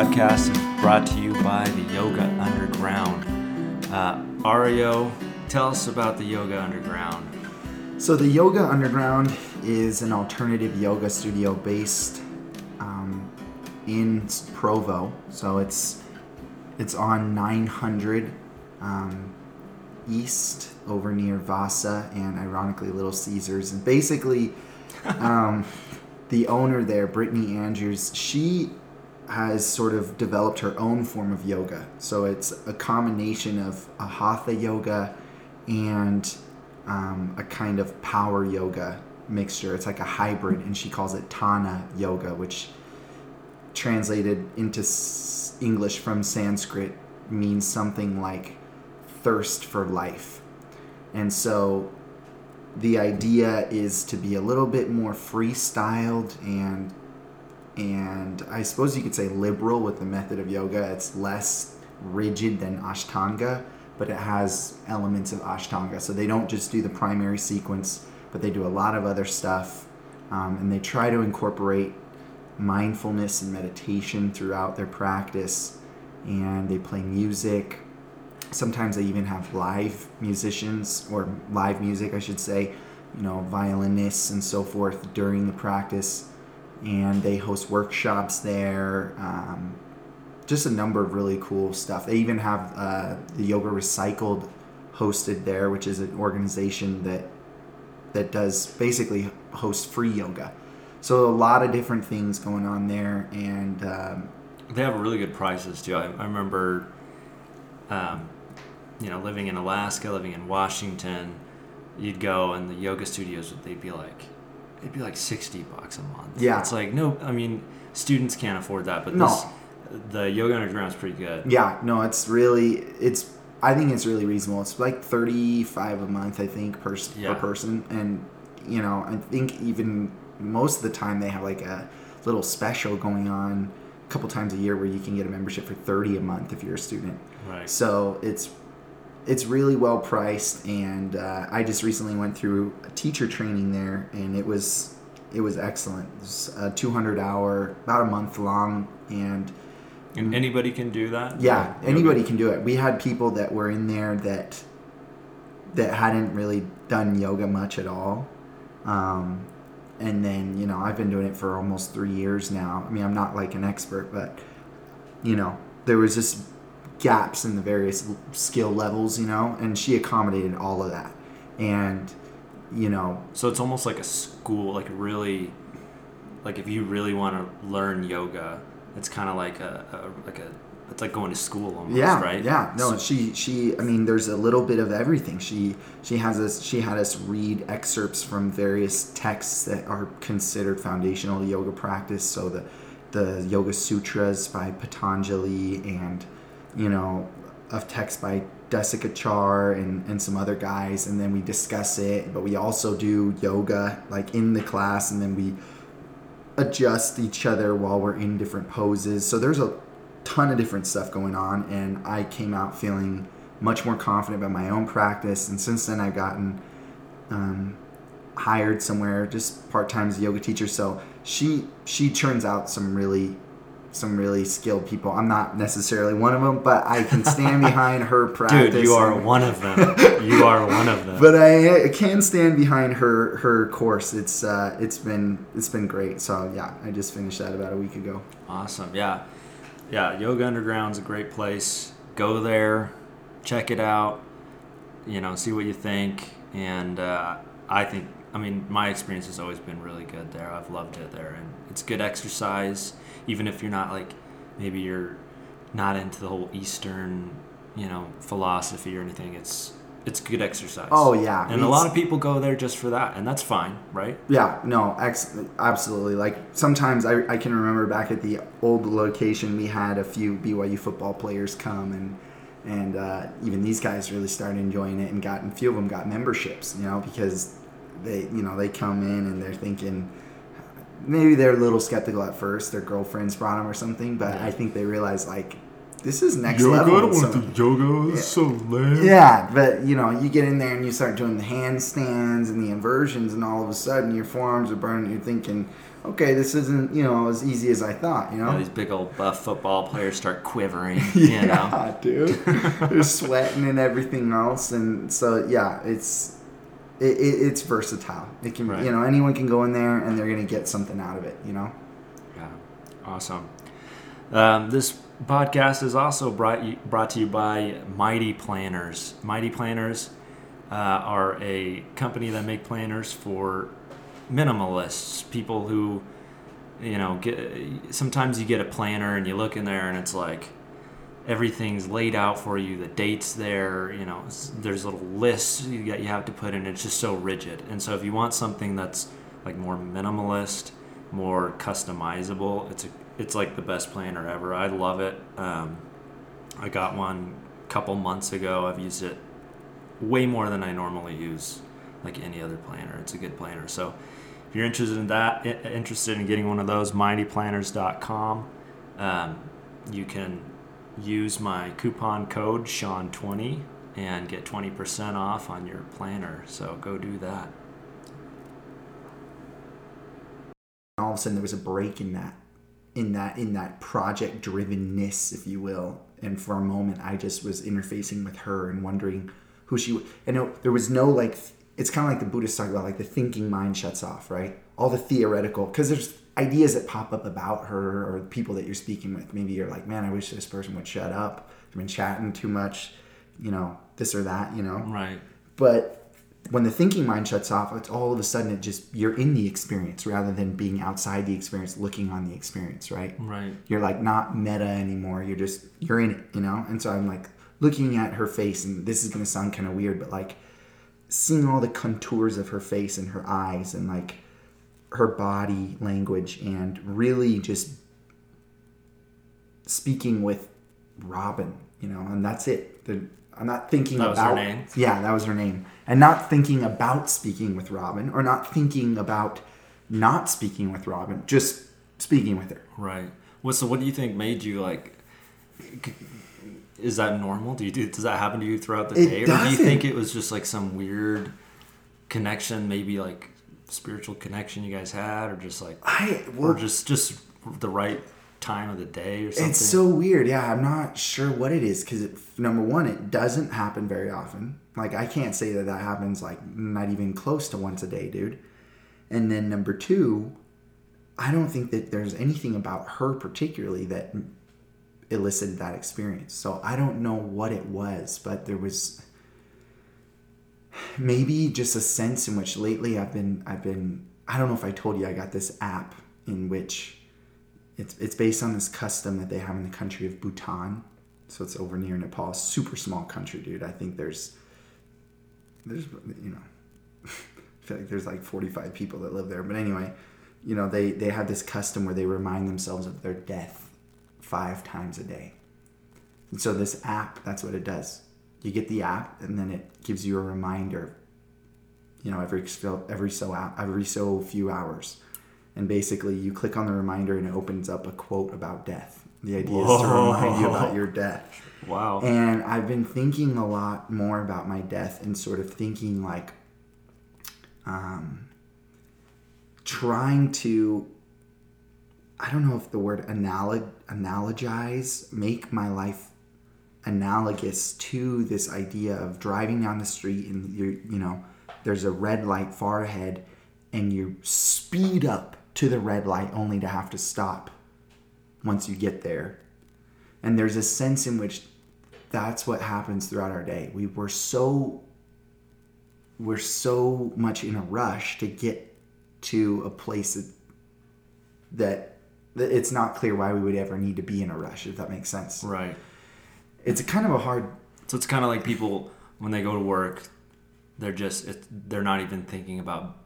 podcast is brought to you by the Yoga Underground. Uh, Ario, tell us about the Yoga Underground. So the Yoga Underground is an alternative yoga studio based um, in Provo. So it's it's on 900 um, East over near Vasa and ironically Little Caesars. And basically, um, the owner there, Brittany Andrews, she has sort of developed her own form of yoga. So it's a combination of a hatha yoga and um, a kind of power yoga mixture. It's like a hybrid, and she calls it Tana yoga, which translated into English from Sanskrit means something like thirst for life. And so the idea is to be a little bit more freestyled and and I suppose you could say liberal with the method of yoga. It's less rigid than Ashtanga, but it has elements of Ashtanga. So they don't just do the primary sequence, but they do a lot of other stuff. Um, and they try to incorporate mindfulness and meditation throughout their practice. And they play music. Sometimes they even have live musicians, or live music, I should say, you know, violinists and so forth during the practice and they host workshops there. Um, just a number of really cool stuff. They even have uh, the Yoga Recycled hosted there, which is an organization that that does basically host free yoga. So a lot of different things going on there, and um, They have really good prices too. I, I remember, um, you know, living in Alaska, living in Washington, you'd go and the yoga studios, would they'd be like, it'd be like 60 bucks a month. Yeah. It's like, no, I mean, students can't afford that, but No. this, the Yoga Underground is pretty good. yeah, no, it's really it's. I think it's really reasonable. It's like thirty five a month, I think, per Yeah. per person, and you know, I think even most of the time they have like a little special going on a couple times a year where you can get a membership for thirty a month if you're a student. Right. So it's it's really well priced, and uh, I just recently went through a teacher training there, and it was it was excellent. It was a 200 hour, about a month long, and And anybody can do that? Yeah, anybody can do it. We had people that were in there that that hadn't really done yoga much at all. Um, and then, you know, I've been doing it for almost three years now. I mean, I'm not like an expert, but, you know, there was just gaps in the various skill levels, you know, and she accommodated all of that. And, you know, So it's almost like a school, like really, like if you really want to learn yoga, it's kind of like a, a like a it's like going to school almost, yeah, right? Yeah, no, So- she she. I mean, there's a little bit of everything. She she has us. She had us read excerpts from various texts that are considered foundational to yoga practice. So the the Yoga Sutras by Patanjali, and you know, of text by Desikachar and and some other guys, and then we discuss it. But we also do yoga like in the class, and then we adjust each other while we're in different poses. So there's a ton of different stuff going on, and I came out feeling much more confident about my own practice. And since then, I've gotten um, hired somewhere just part time as a yoga teacher. So she she turns out some really some really skilled people. I'm not necessarily one of them, but I can stand behind her practice. Dude, you are and- one of them. you are one of them. but I, I can stand behind her her course. It's uh, it's been it's been great. So yeah, I just finished that about a week ago. Awesome. Yeah. Yeah. Yoga Underground's a great place. Go there, check it out, you know, see what you think. And uh, I think, I mean, my experience has always been really good there. I've loved it there. And it's good exercise, even if you're not like, maybe you're not into the whole Eastern, you know, philosophy or anything. It's, it's good exercise. Oh, yeah. And a lot of people go there just for that, and that's fine, right? Yeah, no, ex- absolutely. Like sometimes I, I can remember back at the old location, we had a few BYU football players come and and uh, even these guys really started enjoying it and got a few of them got memberships, you know, because they you know they come in and they're thinking maybe they're a little skeptical at first, their girlfriends brought them or something, but I think they realize like this is next level. So- yoga. It's so lame. yeah, but you know, you get in there and you start doing the handstands and the inversions, and all of a sudden your forearms are burning. You're thinking, okay, this isn't you know as easy as I thought. You know, Yeah, these big old buff football players start quivering. You know. yeah, dude. They're sweating and everything else, and so yeah, it's it, it, it's versatile. It can Right. you know anyone can go in there and they're gonna get something out of it. You know. Yeah, awesome. Um, this podcast is also brought you, brought to you by Mighty Planners. Mighty Planners uh, are a company that make planners for minimalists, people who, you know, get. Sometimes you get a planner and you look in there and it's like everything's laid out for you. The dates there, you know, there's little lists you that you have to put in. It's just so rigid. And so if you want something that's like more minimalist, more customizable, it's a, it's like the best planner ever. I love it. Um, I got one a couple months ago. I've used it way more than I normally use like any other planner. It's a good planner. So if you're interested in that, interested in getting one of those, mightyplanners.com, um, you can use my coupon code Sean20 and get 20% off on your planner. So go do that. All of a sudden there was a break in that in that in that project drivenness if you will and for a moment i just was interfacing with her and wondering who she was and there was no like it's kind of like the buddhists talk about like the thinking mind shuts off right all the theoretical because there's ideas that pop up about her or the people that you're speaking with maybe you're like man i wish this person would shut up I've been chatting too much you know this or that you know Right. but when the thinking mind shuts off, it's all of a sudden it just you're in the experience rather than being outside the experience, looking on the experience, right? Right. You're like not meta anymore. You're just you're in it, you know. And so I'm like looking at her face, and this is gonna sound kind of weird, but like seeing all the contours of her face and her eyes and like her body language, and really just speaking with Robin, you know, and that's it. The, I'm not thinking That was her about name? Yeah, that was her name. And not thinking about speaking with Robin or not thinking about not speaking with Robin, just speaking with her. Right. What so? What do you think made you like? Is that normal? Do you do? Does that happen to you throughout the It day, or do you think it was just like some weird connection, maybe like spiritual connection you guys had, or just like, I or just just the right time of the day or something? it's so weird. Yeah, I'm not sure what it is because number one, it doesn't happen very often. Like I can't say that that happens like not even close to once a day, dude. And then number two, I don't think that there's anything about her particularly that elicited that experience. So I don't know what it was, but there was maybe just a sense in which lately I've been I've been I don't know if I told you I got this app in which it's it's based on this custom that they have in the country of Bhutan. So it's over near Nepal. Super small country, dude. I think there's there's you know I feel like there's like 45 people that live there. But anyway, you know, they they have this custom where they remind themselves of their death five times a day. And so this app, that's what it does. You get the app, and then it gives you a reminder. You know, every so every so every so few hours, and basically you click on the reminder, and it opens up a quote about death. The idea is to remind you about your death. wow. And I've been thinking a lot more about my death and sort of thinking like, um, trying to, I don't know if the word analog, analogize, make my life analogous to this idea of driving down the street and you're you know, there's a red light far ahead and you speed up to the red light only to have to stop once you get there. And there's a sense in which that's what happens throughout our day. We were so we're so much in a rush to get to a place that, that that it's not clear why we would ever need to be in a rush if that makes sense. right. It's kind of a hard So it's kind of like people when they go to work, they're just it, they're not even thinking about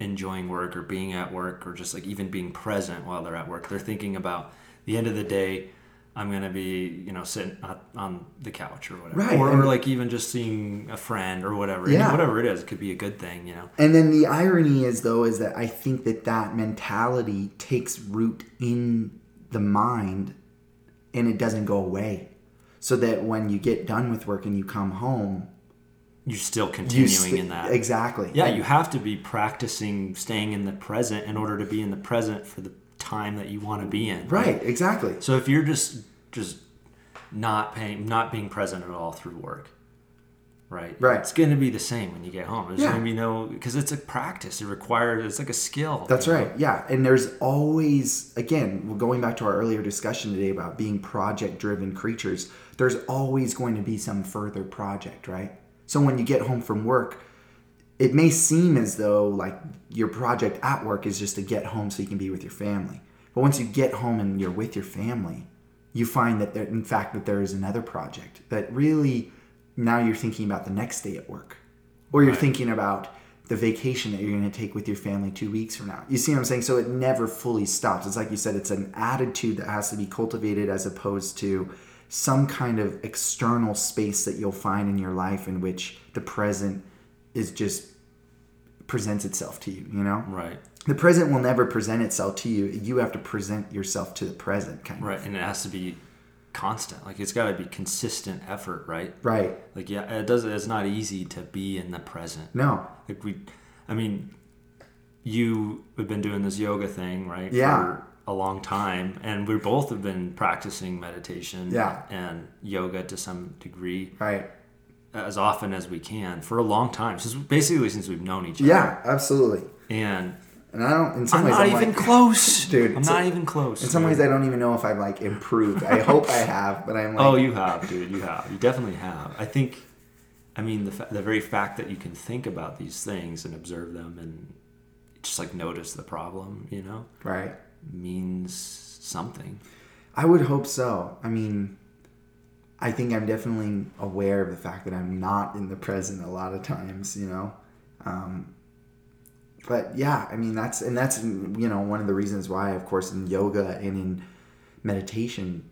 enjoying work or being at work or just like even being present while they're at work. They're thinking about the end of the day. I'm gonna be, you know, sitting on- on the couch or whatever, Right, or, or like even just seeing a friend or whatever. Yeah. whatever it is, it could be a good thing, you know. And then the irony is, though, is that I think that that mentality takes root in the mind and it doesn't go away. So that when you get done with work and you come home, You're still you continuing st- in that. Exactly. Yeah, you have to be practicing staying in the present in order to be in the present for the time that you want to be in. Right, exactly. So if you're just just not paying, not being present at all through work, right? Right. It's going to be the same when you get home. There's Yeah. going to be no because it's a practice. It requires it's like a skill. That's you know? right. Yeah. And there's always, again, going back to our earlier discussion today about being project driven creatures, there's always going to be some further project, right? So when you get home from work, it may seem as though like your project at work is just to get home so you can be with your family. But once you get home and you're with your family, you find that there, in fact, that there is another project that really now you're thinking about the next day at work, or you're Right. thinking about the vacation that you're going to take with your family two weeks from now. You see what I'm saying? So it never fully stops. It's like you said, it's an attitude that has to be cultivated as opposed to some kind of external space that you'll find in your life in which the present is just presents itself to you, you know? Right. The present will never present itself to you. You have to present yourself to the present kind Right. of. Right. And it has to be constant. Like it's got to be consistent effort, right? Right. Like yeah, it does. It's not easy to be in the present. No. Like we, I mean, you have been doing this yoga thing, right? Yeah. For a long time, and we both have been practicing meditation. Yeah. And yoga to some degree Right. as often as we can for a long time. Since basically since we've known each other. Yeah, absolutely. And And I don't, in some I'm ways, not I'm even like, close, Dude, I'm so- not even close. in some ways, I don't even know if I've like improved. I hope I have, but I'm oh, like, Oh, you have, dude. You have. You definitely have. I think. I mean, the fa- the very fact that you can think about these things and observe them and just like notice the problem, you know, right. Means something. I would hope so. I mean, I think I'm definitely aware of the fact that I'm not in the present a lot of times, you know. Um, but yeah, I mean that's and that's you know one of the reasons why, of course, in yoga and in meditation,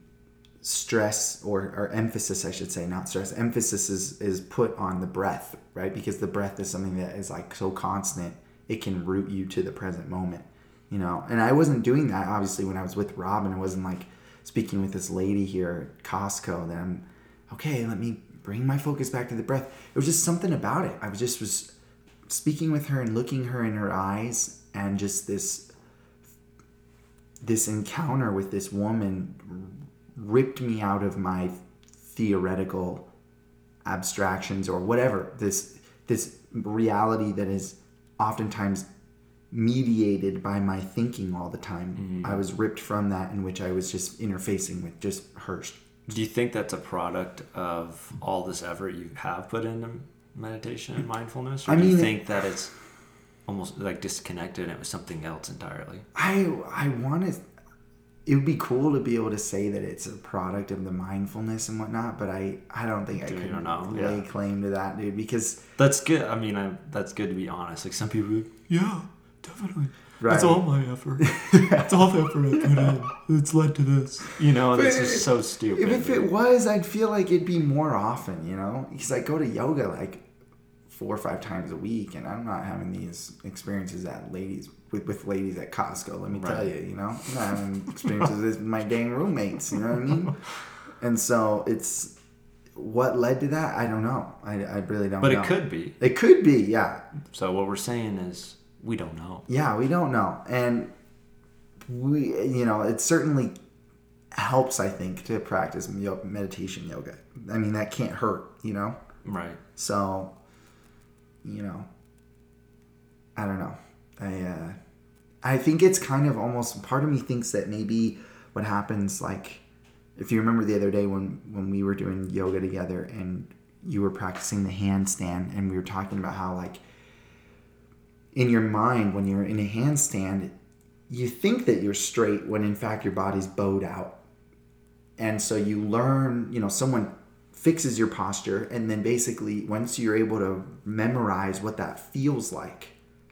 stress or, or emphasis, I should say, not stress, emphasis is is put on the breath, right? Because the breath is something that is like so constant, it can root you to the present moment you know? And i wasn't doing that obviously when i was with Robin it wasn't like speaking with this lady here at costco i'm okay let me bring my focus back to the breath. It was just something about it. I was just was speaking with her and looking her in her eyes and just this this encounter with this woman ripped me out of my theoretical abstractions or whatever this this reality that is oftentimes mediated by my thinking all the time. Mm-hmm. I was ripped from that in which I was just interfacing with just her. Do you think that's a product of all this effort you have put into meditation and mindfulness, or I do you mean- think that it's almost like disconnected and it was something else entirely? I I want to. It would be cool to be able to say that it's a product of the mindfulness and whatnot, but I I don't think I Dude, you could don't know, lay yeah. claim to that, dude. Because That's good. I mean, I, that's good to be honest. Like some people, yeah, definitely. Right. It's all my effort. it's all the effort I put in. It's led to this. You know, this is so stupid. if it was, I'd feel like it'd be more often, you know, because I go to yoga like four or five times a week, and I'm not having these experiences at ladies with, with ladies at Costco. Let me tell you, you know, I'm not having experiences with my dang roommates. You know what I mean? And so it's what led to that. I don't know. I, I really don't. but know. it could be. It could be, yeah, So what we're saying is we don't know. yeah. We don't know, and we, you know, it certainly helps. I think to practice meditation yoga. I mean, that can't hurt, you know. Right. So, you know, I don't know. I uh, I think it's kind of almost part of me thinks that maybe what happens like if you remember the other day when when we were doing yoga together and you were practicing the handstand and we were talking about how like in your mind when you're in a handstand you think that you're straight when in fact your body's bowed out. And so you learn you know someone fixes your posture and then basically once you're able to memorize what that feels like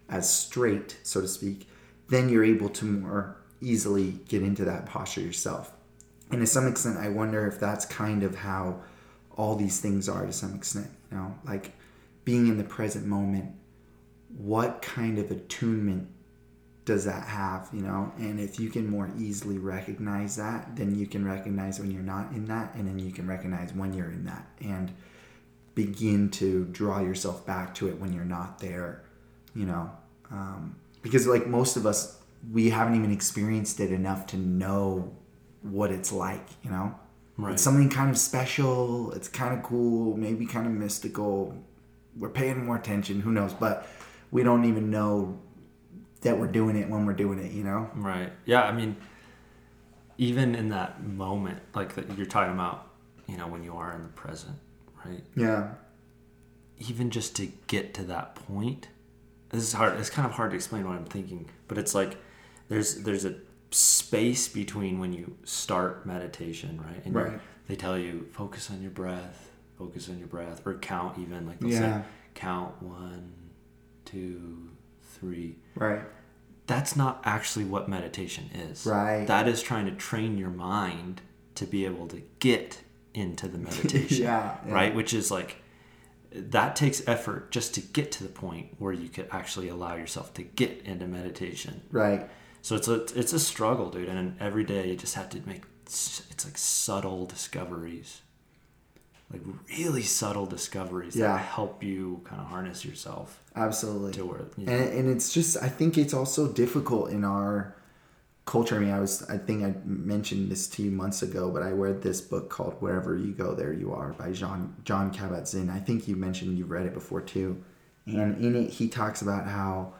as straight so to speak then you're able to more easily get into that posture yourself. And to some extent i wonder if that's kind of how all these things are to some extent you know? Like being in the present moment what kind of attunement does that have you know? And if you can more easily recognize that then you can recognize when you're not in that and then you can recognize when you're in that and begin to draw yourself back to it when you're not there you know? Um, because like most of us we haven't even experienced it enough to know what it's like you know? Right. it's something kind of special it's kind of cool maybe kind of mystical. We're paying more attention who knows? But we don't even know that we're doing it when we're doing it you know Right. Yeah. I mean, even in that moment, like that you're talking about, you know, when you are in the present, right? yeah Even just to get to that point, this is hard. It's kind of hard to explain what I'm thinking, but it's like there's there's a space between when you start meditation, right? And Right. they tell you focus on your breath, focus on your breath, or count even like they'll Yeah. say count one, two, three. right that's not actually what meditation is. Right. That is trying to train your mind to be able to get into the meditation. Yeah, yeah. Right? Which is like that takes effort just to get to the point where you could actually allow yourself to get into meditation. right So it's a it's a struggle, dude, and every day you just have to make it's like subtle discoveries. Like really subtle discoveries Yeah. that help you kind of harness yourself absolutely. To where you know, and, and it's just i think it's also difficult in our culture. I mean i was i think i mentioned this to you months ago but i read this book called wherever you go there you are by jon jon kabat-zinn. I think you mentioned you've read it before too. And in it he talks about how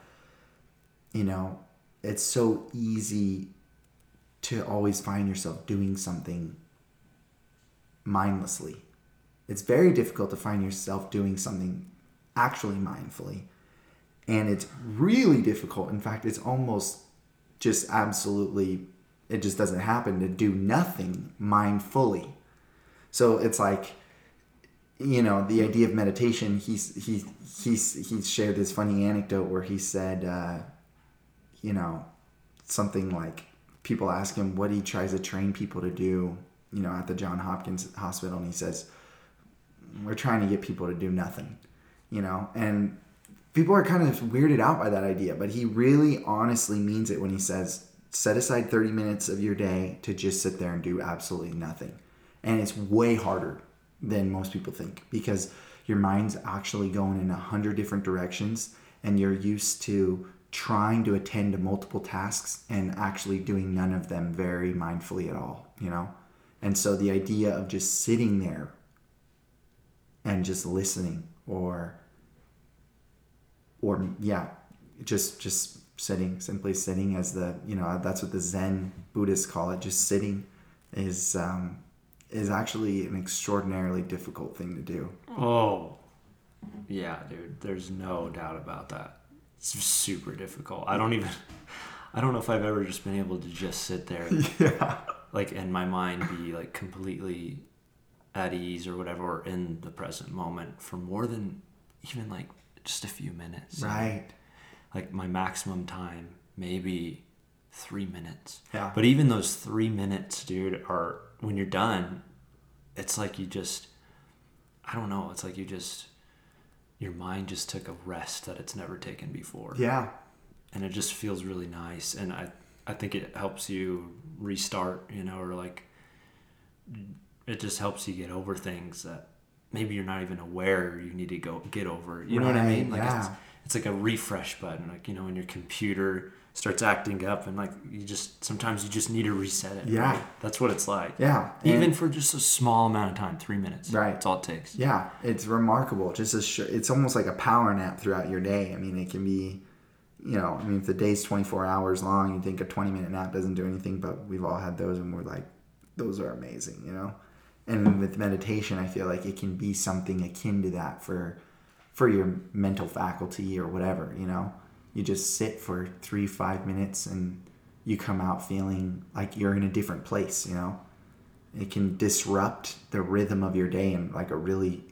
you know it's so easy to always find yourself doing something mindlessly. It's very difficult to find yourself doing something actually mindfully. And it's really difficult. In fact it's almost just absolutely it just doesn't happen to do nothing mindfully. So it's like you know the idea of meditation he's he he's he shared this funny anecdote where he said uh, you know something like people ask him what he tries to train people to do you know at the john hopkins hospital. And he says we're trying to get people to do nothing you know? And people are kind of weirded out by that idea but he really honestly means it when he says set aside 30 minutes of your day to just sit there and do absolutely nothing. And it's way harder than most people think because your mind's actually going in a hundred different directions and you're used to trying to attend to multiple tasks and actually doing none of them very mindfully at all you know? And so the idea of just sitting there and just listening or or yeah just just sitting simply sitting as the you know that's what the zen buddhists call it just sitting is um is actually an extraordinarily difficult thing to do Oh, yeah, dude. There's no doubt about that. It's super difficult. I don't even. I don't know if I've ever just been able to just sit there, yeah like, and my mind be like completely at ease or whatever, or in the present moment for more than even like just a few minutes. right Like my maximum time, maybe three minutes. Yeah. But even those three minutes, dude, are when you're done, it's like you just, I don't know, it's like you just, your mind just took a rest that it's never taken before. yeah And it just feels really nice. And I, I think it helps you restart, you know, or like, it just helps you get over things that maybe you're not even aware you need to go get over. You know what I mean? Like it's, yeah. it's like a refresh button, like you know, when your computer starts acting up, and like you just sometimes you just need to reset it. Yeah. right? that's what it's like. yeah even And- for just a small amount of time, three minutes. Right. that's all it takes. Yeah, it's remarkable. Just a sh- it's almost like a power nap throughout your day. I mean, it can be, you know, I mean, if the day's 24 hours long, you think a 20 minute nap doesn't do anything, but we've all had those and we're like, those are amazing, you know? And with meditation, I feel like it can be something akin to that for for your mental faculty or whatever, you know? You just sit for three, five minutes and you come out feeling like you're in a different place, you know? it can disrupt the rhythm of your day in like a really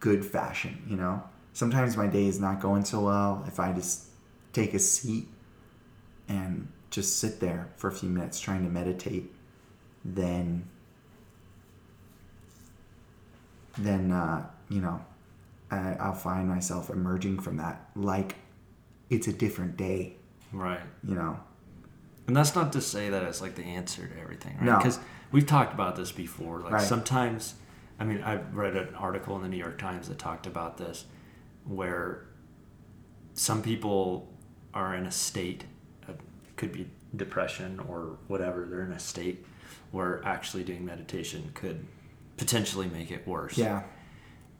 good fashion you know sometimes my day is not going so well if i just take a seat and just sit there for a few minutes trying to meditate then then uh, you know I, i'll find myself emerging from that like it's a different day Right. You know. And that's not to say that it's like the answer to everything, right? No. Because we've talked about this before. Like Right. sometimes, I mean, I read an article in the New York Times that talked about this, where some people are in a state, uh, could be depression or whatever. They're in a state where actually doing meditation could potentially make it worse. Yeah.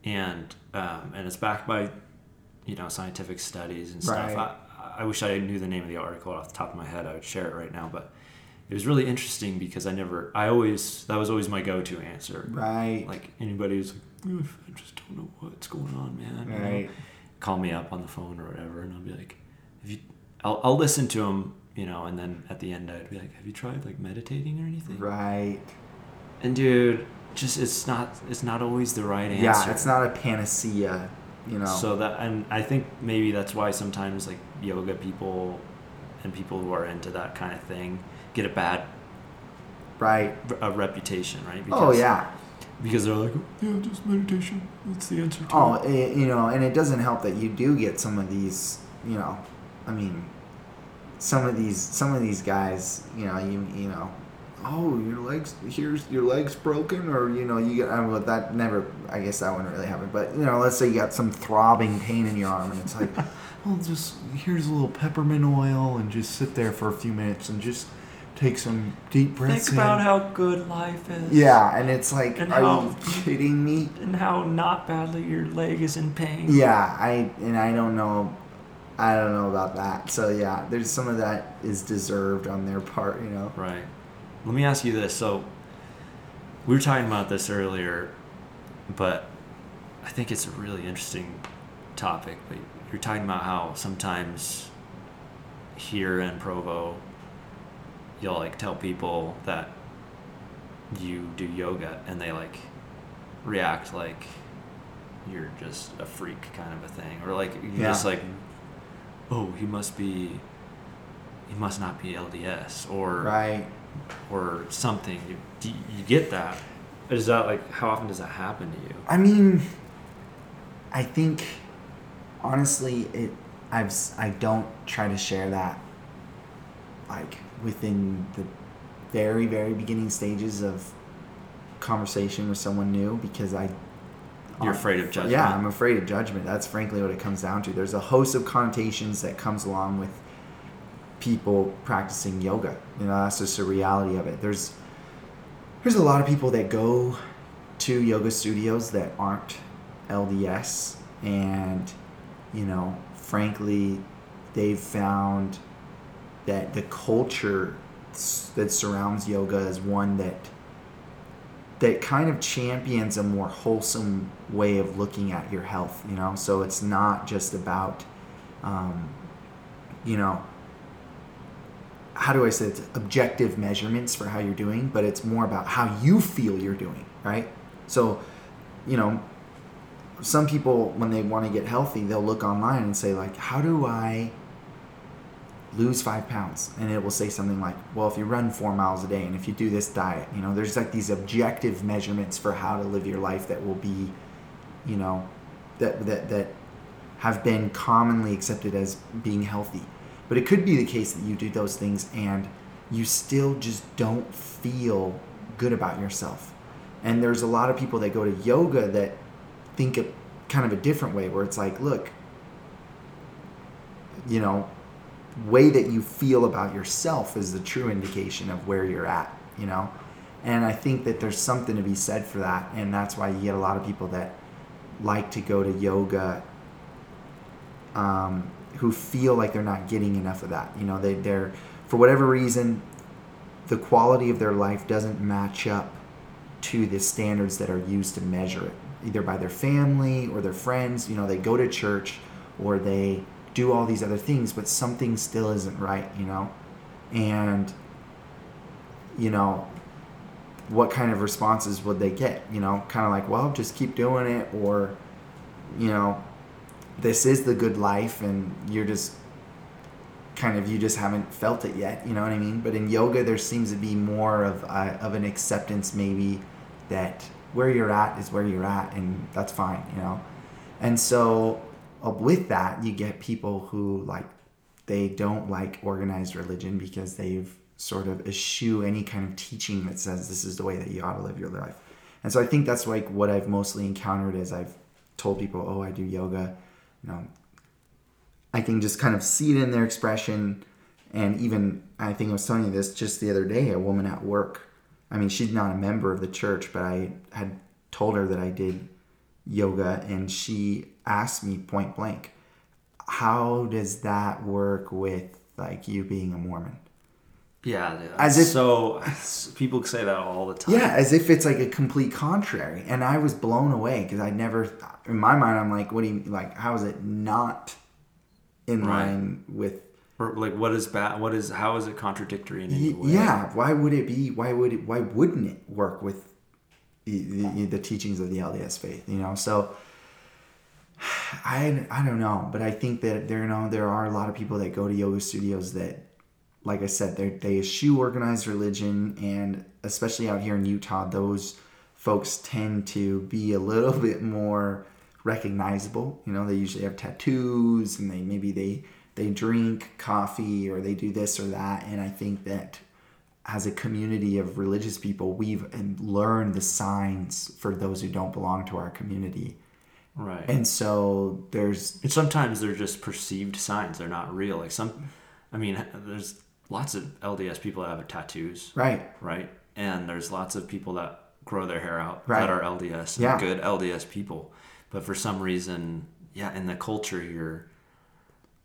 and um, and it's backed by you know scientific studies and stuff. Right. I, I wish I knew the name of the article off the top of my head. I would share it right now, but it was really interesting because I never, I always that was always my go-to answer. Right. Like anybody who's like, I just don't know what's going on, man. you know? Right. Call me up on the phone or whatever, and I'll be like, "Have you?" I'll, I'll listen to them, you know, and then at the end I'd be like, "Have you tried like meditating or anything?" Right. And dude, just it's not it's not always the right answer. Yeah, it's not a panacea, you know. So that and I think maybe that's why sometimes like yoga people and people who are into that kind of thing get a bad right. a reputation, right? Oh yeah. Because they're like, yeah, just meditation. That's the answer to Oh, it. eh, you know, and it doesn't help that you do get some of these, you know, I mean, some of these, some of these guys, you know, you, you know, oh, your legs, here's your legs broken, or you know, you get, I mean, that never, I guess that wouldn't really happen, but you know, let's say you got some throbbing pain in your arm, and it's like, well, just here's a little peppermint oil, and just sit there for a few minutes, and just take some deep breaths. Think about in. how good life is. Yeah, and it's like, And are how- you kidding me? And how not badly your leg is in pain. Yeah, I and I don't know, I don't know about that. So yeah, there's some of that is deserved on their part, you know. Right. Let me ask you this. So, we were talking about this earlier, but I think it's a really interesting topic. But you're talking about how sometimes here in Provo, you'll like tell people that you do yoga and they like react like you're just a freak kind of a thing or like you Yeah. just like oh he must be he must not be LDS or Right. Or something. You, you get that? Is that like how often does that happen to you? I mean, I think honestly, it I've I don't try to share that like within the very very beginning stages of conversation with someone new because I You're afraid of judgment. Yeah, I'm afraid of judgment. That's frankly what it comes down to. There's a host of connotations that comes along with people practicing yoga. You know, that's just a reality of it. There's there's a lot of people that go to yoga studios that aren't LDS and you know, frankly, they've found that the culture that surrounds yoga is one that that kind of champions a more wholesome way of looking at your health you know so it's not just about um, you know how do i say it objective measurements for how you're doing but it's more about how you feel you're doing right? So you know some people when they want to get healthy they'll look online and say like how do i lose five pounds? And it will say something like well if you run four miles a day and if you do this diet you know there's like these objective measurements for how to live your life that will be you know that that that have been commonly accepted as being healthy but it could be the case that you do those things and you still just don't feel good about yourself and there's a lot of people that go to yoga that think a kind of a different way where it's like look you know way that you feel about yourself is the true indication of where you're at, you know? And I think that there's something to be said for that. And that's why you get a lot of people that like to go to yoga um, who feel like they're not getting enough of that. You know, they, they're, for whatever reason, the quality of their life doesn't match up to the standards that are used to measure it, either by their family or their friends. You know, they go to church or they do all these other things, but something still isn't right, you know? And, you know, what kind of responses would they get? You know, kind of like, well, just keep doing it, or, you know, this is the good life, and you're just kind of, you just haven't felt it yet, you know what I mean? But in yoga, there seems to be more of, a, of an acceptance, maybe, that where you're at is where you're at, and that's fine, you know? And so, uh, with that, you get people who like they don't like organized religion because they've sort of eschew any kind of teaching that says this is the way that you ought to live your life. And so I think that's like what I've mostly encountered as I've told people, oh, I do yoga. You know, I can just kind of see it in their expression. And even, I think I was telling you this just the other day, a woman at work. I mean, she's not a member of the church, but I had told her that I did yoga, and she asked me point blank, how does that work with like you being a Mormon? Yeah, As if- so people say that all the time. Yeah, as if it's like a complete contrary. And I was blown away because I never, in my mind, I'm like, what do you like? How is it not in Right. line with? Or like, what is bad? What is? How is it contradictory in any Y- way? yeah, why would it be? Why would it? Why wouldn't it work with the, the, the teachings of the LDS faith? You know, so I I don't know, but I think that there you know there are a lot of people that go to yoga studios that, like I said, they they eschew organized religion, and especially out here in Utah, those folks tend to be a little bit more recognizable. You know, they usually have tattoos, and they maybe they they drink coffee or they do this or that, and I think that as a community of religious people, we've learned the signs for those who don't belong to our community. Right. And so there's And sometimes they're just perceived signs. They're not real. Like some, I mean, there's lots of LDS people that have tattoos, right, right? And there's lots of people that grow their hair out Right. that are LDS, and Yeah. good LDS people. But for some reason, yeah, in the culture here,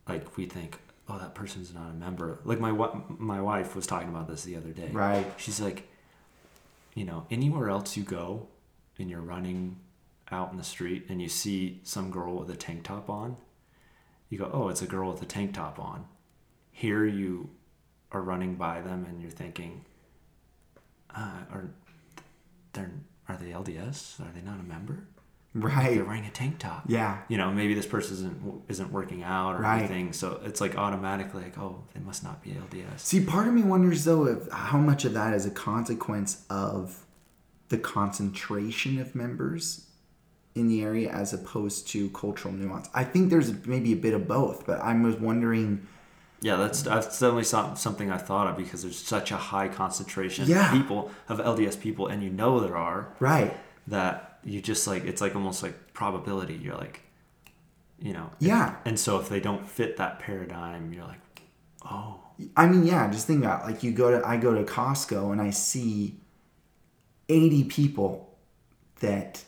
like we think, oh, that person's not a member. Like my my wife was talking about this the other day. right, She's like, you know, anywhere else you go and you're running out in the street and you see some girl with a tank top on, you go, oh, it's a girl with a tank top on. Here you are running by them and you're thinking, uh, are they're are they LDS? Are they not a member? right, They're wearing a tank top. yeah, You know, maybe this person isn't isn't working out or Right. anything, so it's like automatically like, oh, they must not be LDS. See, part of me wonders though if how much of that is a consequence of the concentration of members in the area as opposed to cultural nuance. I think there's maybe a bit of both, but I was wondering. Yeah, that's that's definitely some- something I thought of because there's such a high concentration Yeah. of people of LDS people, and you know there are Right. that you just like it's like almost like probability. You're like, you know, Yeah. and so if they don't fit that paradigm, you're like, oh, I mean, yeah, just think about it. like you go to I go to Costco and I see 80 people that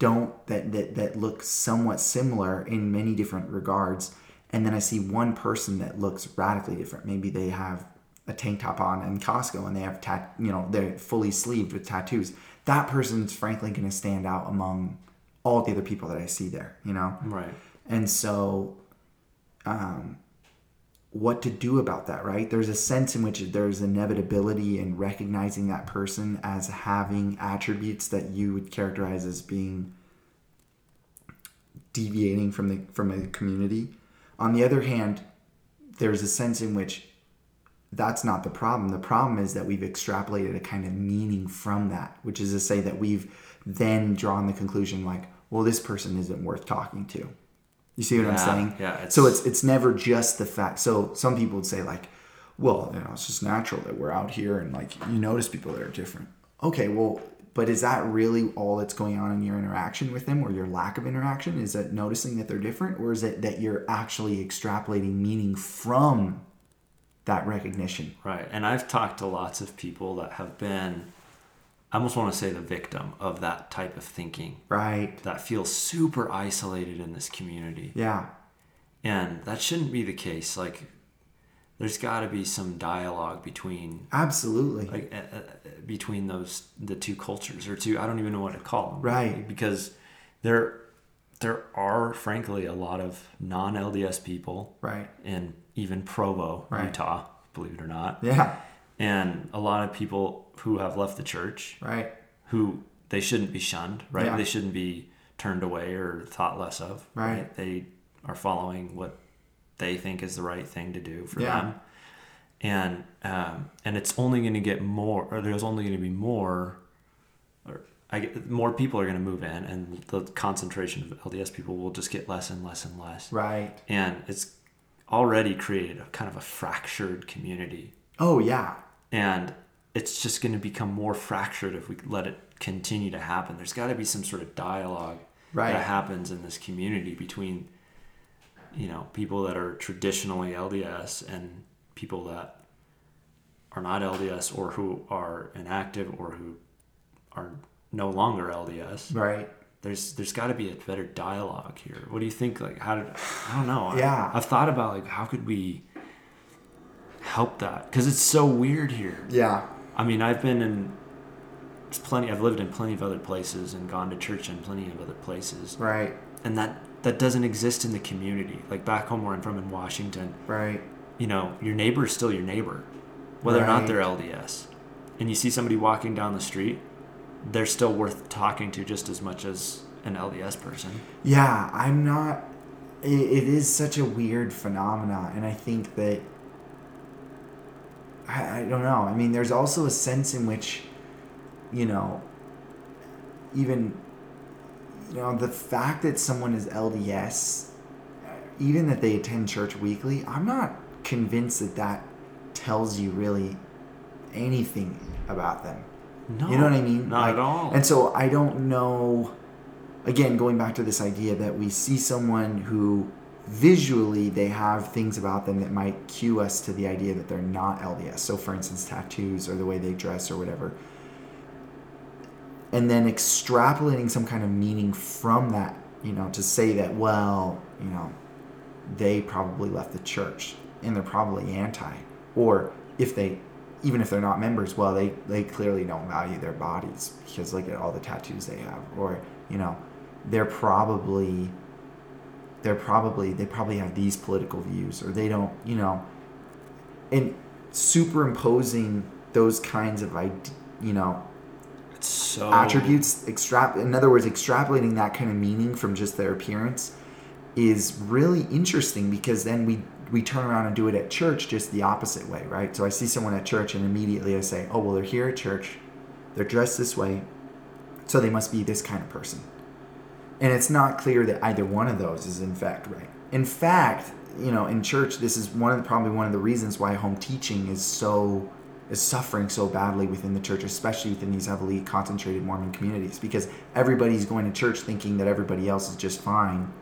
don't that that that look somewhat similar in many different regards and then I see one person that looks radically different. Maybe they have a tank top on in Costco and they have tat, you know, they're fully sleeved with tattoos. That person's frankly going to stand out among all the other people that I see there, you know? right, And so, um, what to do about that, right? There's a sense in which there's inevitability in recognizing that person as having attributes that you would characterize as being deviating from the from a community. On the other hand, there's a sense in which that's not the problem. The problem is that we've extrapolated a kind of meaning from that, which is to say that we've then drawn the conclusion like, well, this person isn't worth talking to. You see what I'm saying? yeah, it's- so it's it's never just the fact. So some people would say like, well, you know, it's just natural that we're out here and like you notice people that are different. Okay, well, but is that really all that's going on in your interaction with them or your lack of interaction? Is it noticing that they're different or is it that you're actually extrapolating meaning from that recognition? right. And I've talked to lots of people that have been, I almost want to say the victim of that type of thinking Right. that feels super isolated in this community. Yeah. And that shouldn't be the case. Like, there's got to be some dialogue between Absolutely. like uh, uh, between those the two cultures or two. I don't even know what to call them. Right. Because there there are frankly a lot of non LDS people right. in even Provo, Right. Utah, believe it or not, Yeah. and a lot of people who have left the church Right. who they shouldn't be shunned, right? Yeah. They shouldn't be turned away or thought less of, Right. They are following what they think is the right thing to do for Yeah. them, and um, and it's only going to get more, or there's only going to be more, or I get, more people are going to move in, and the concentration of LDS people will just get less and less and less, Right. and it's already created a kind of a fractured community, Oh yeah. and it's just going to become more fractured if we let it continue to happen. There's got to be some sort of dialogue Right. that happens in this community between you know people that are traditionally LDS and people that are not LDS or who are inactive or who are no longer LDS. Right. There's there's got to be a better dialogue here. What do you think? Like how did I don't know. I- Yeah. I've thought about like how could we help that because it's so weird here. Yeah. I mean, I've been in it's plenty. I've lived in plenty of other places and gone to church in plenty of other places, Right. and that that doesn't exist in the community. Like back home where I'm from in Washington, Right. you know, your neighbor is still your neighbor, whether or not they're LDS. And you see somebody walking down the street, they're still worth talking to just as much as an LDS person. Yeah, I'm not. It, it is such a weird phenomena, and I think that. I, I don't know. I mean, there's also a sense in which, you know, even, you know, the fact that someone is LDS, even that they attend church weekly, I'm not convinced that that tells you really anything about them. No, You know what I mean? Not Like, at all. And so I don't know. Again, going back to this idea that we see someone who visually they have things about them that might cue us to the idea that they're not LDS. So, for instance, tattoos or the way they dress or whatever. And then extrapolating some kind of meaning from that, you know, to say that, well, you know, they probably left the church and they're probably anti. Or if they, even if they're not members, well, they, they clearly don't value their bodies because look at all the tattoos they have. Or, you know, they're probably, they're probably, they probably have these political views or they don't, you know, and superimposing those kinds of, you know, so attributes extrap in other words extrapolating that kind of meaning from just their appearance is really interesting because then we we turn around and do it at church just the opposite way right? So i see someone at church and immediately i say oh well they're here at church. They're dressed this way so they must be this kind of person. And it's not clear that either one of those is in fact right. In fact you know in church this is one of the probably one of the reasons why home teaching is so is suffering so badly within the church especially within these heavily concentrated mormon communities because everybody's going to church thinking that everybody else is just fine.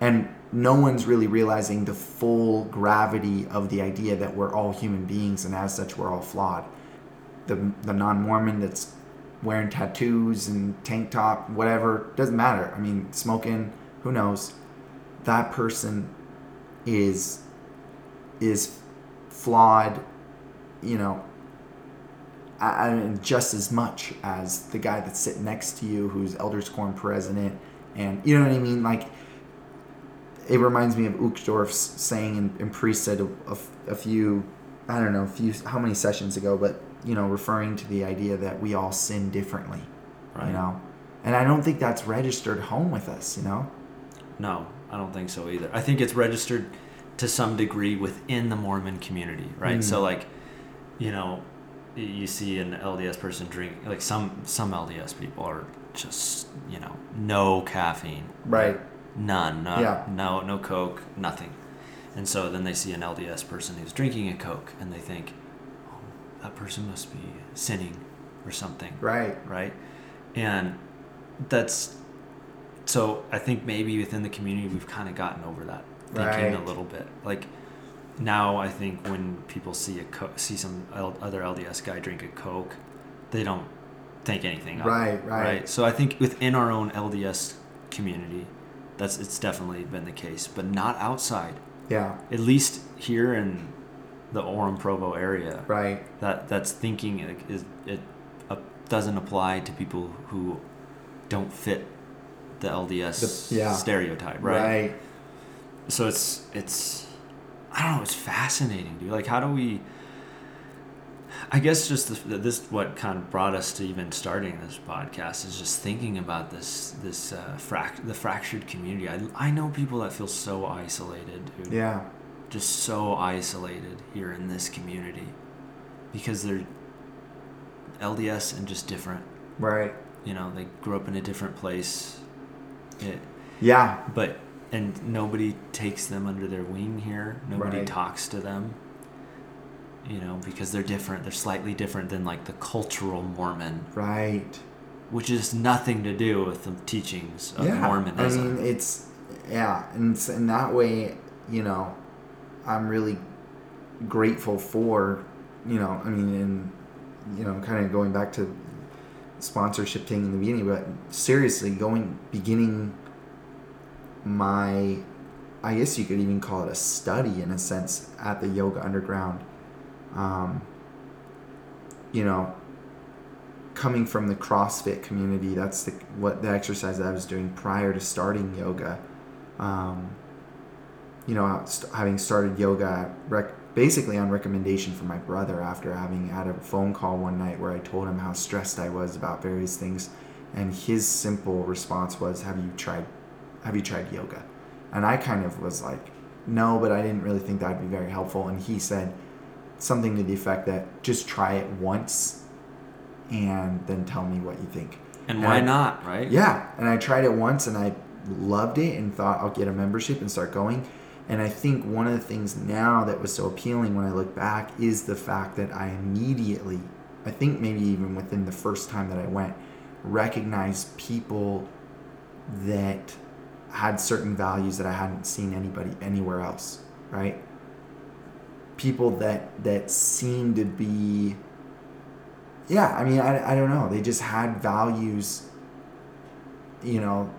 And no one's really realizing the full gravity of the idea that we're all human beings and as such we're all flawed. The, the non-mormon that's wearing tattoos and tank top whatever doesn't matter. I mean smoking who knows? That person is is flawed you know I, I mean, just as much as the guy that's sitting next to you who's elders quorum president and you know what i mean like it reminds me of Uchtdorf's saying in, in priesthood a, a, a few i don't know a few how many sessions ago but you know referring to the idea that we all sin differently Right. you know and i don't think that's registered home with us you know No, I don't think so either. I think it's registered to some degree within the Mormon community, right? Mm. So like, you know, you see an LDS person drink like some some LDS people are just you know no caffeine, Right. None, no, Yeah. no, no Coke, nothing. And so then they see an LDS person who's drinking a Coke, and they think, oh, that person must be sinning or something right right? And that's so I think maybe within the community we've kind of gotten over that thinking a little bit. Like now I think when people see a co- see some L- other LDS guy drink a Coke, they don't think anything of it, Right, right. So I think within our own LDS community, that's it's definitely been the case, but not outside. yeah At least here in the Orem Provo area, right that that's thinking it is it uh, doesn't apply to people who don't fit the LDS The- yeah. stereotype, right? right So it's it's I don't know, it's fascinating, dude. Like, how do we? I guess just the, this what kind of brought us to even starting this podcast is just thinking about this this uh, frac- the fractured community. I I know people that feel so isolated, dude yeah just so isolated here in this community because they're LDS and just different. right You know, they grew up in a different place. It, yeah but and nobody takes them under their wing here. Nobody Right. talks to them. You know, because they're different. They're slightly different than like the cultural Mormon, Right. which is nothing to do with the teachings of Mormonism. I mean, it's yeah, and s- in that way, you know, I'm really grateful for, you know, I mean, and you know, kind of going back to sponsorship thing in the beginning, but seriously, going beginning my, I guess you could even call it a study in a sense at the Yoga Underground. Um, you know, coming from the CrossFit community, that's the what the exercise I was doing prior to starting yoga. Um, you know, having started yoga rec- basically on recommendation from my brother after having had a phone call one night where I told him how stressed I was about various things, and his simple response was, "Have you tried? Have you tried yoga?" And I kind of was like, "No," but I didn't really think that'd be very helpful. And he said something to the effect that just try it once and then tell me what you think. and and why I- not, right? Yeah, and I tried it once and I loved it and thought I'll get a membership and start going. And I think one of the things now that was so appealing when I look back is the fact that I immediately, I think maybe even within the first time that I went, recognized people that had certain values that I hadn't seen anybody anywhere else, right? People that that seemed to be yeah, I mean, I, I don't know. They just had values, you know.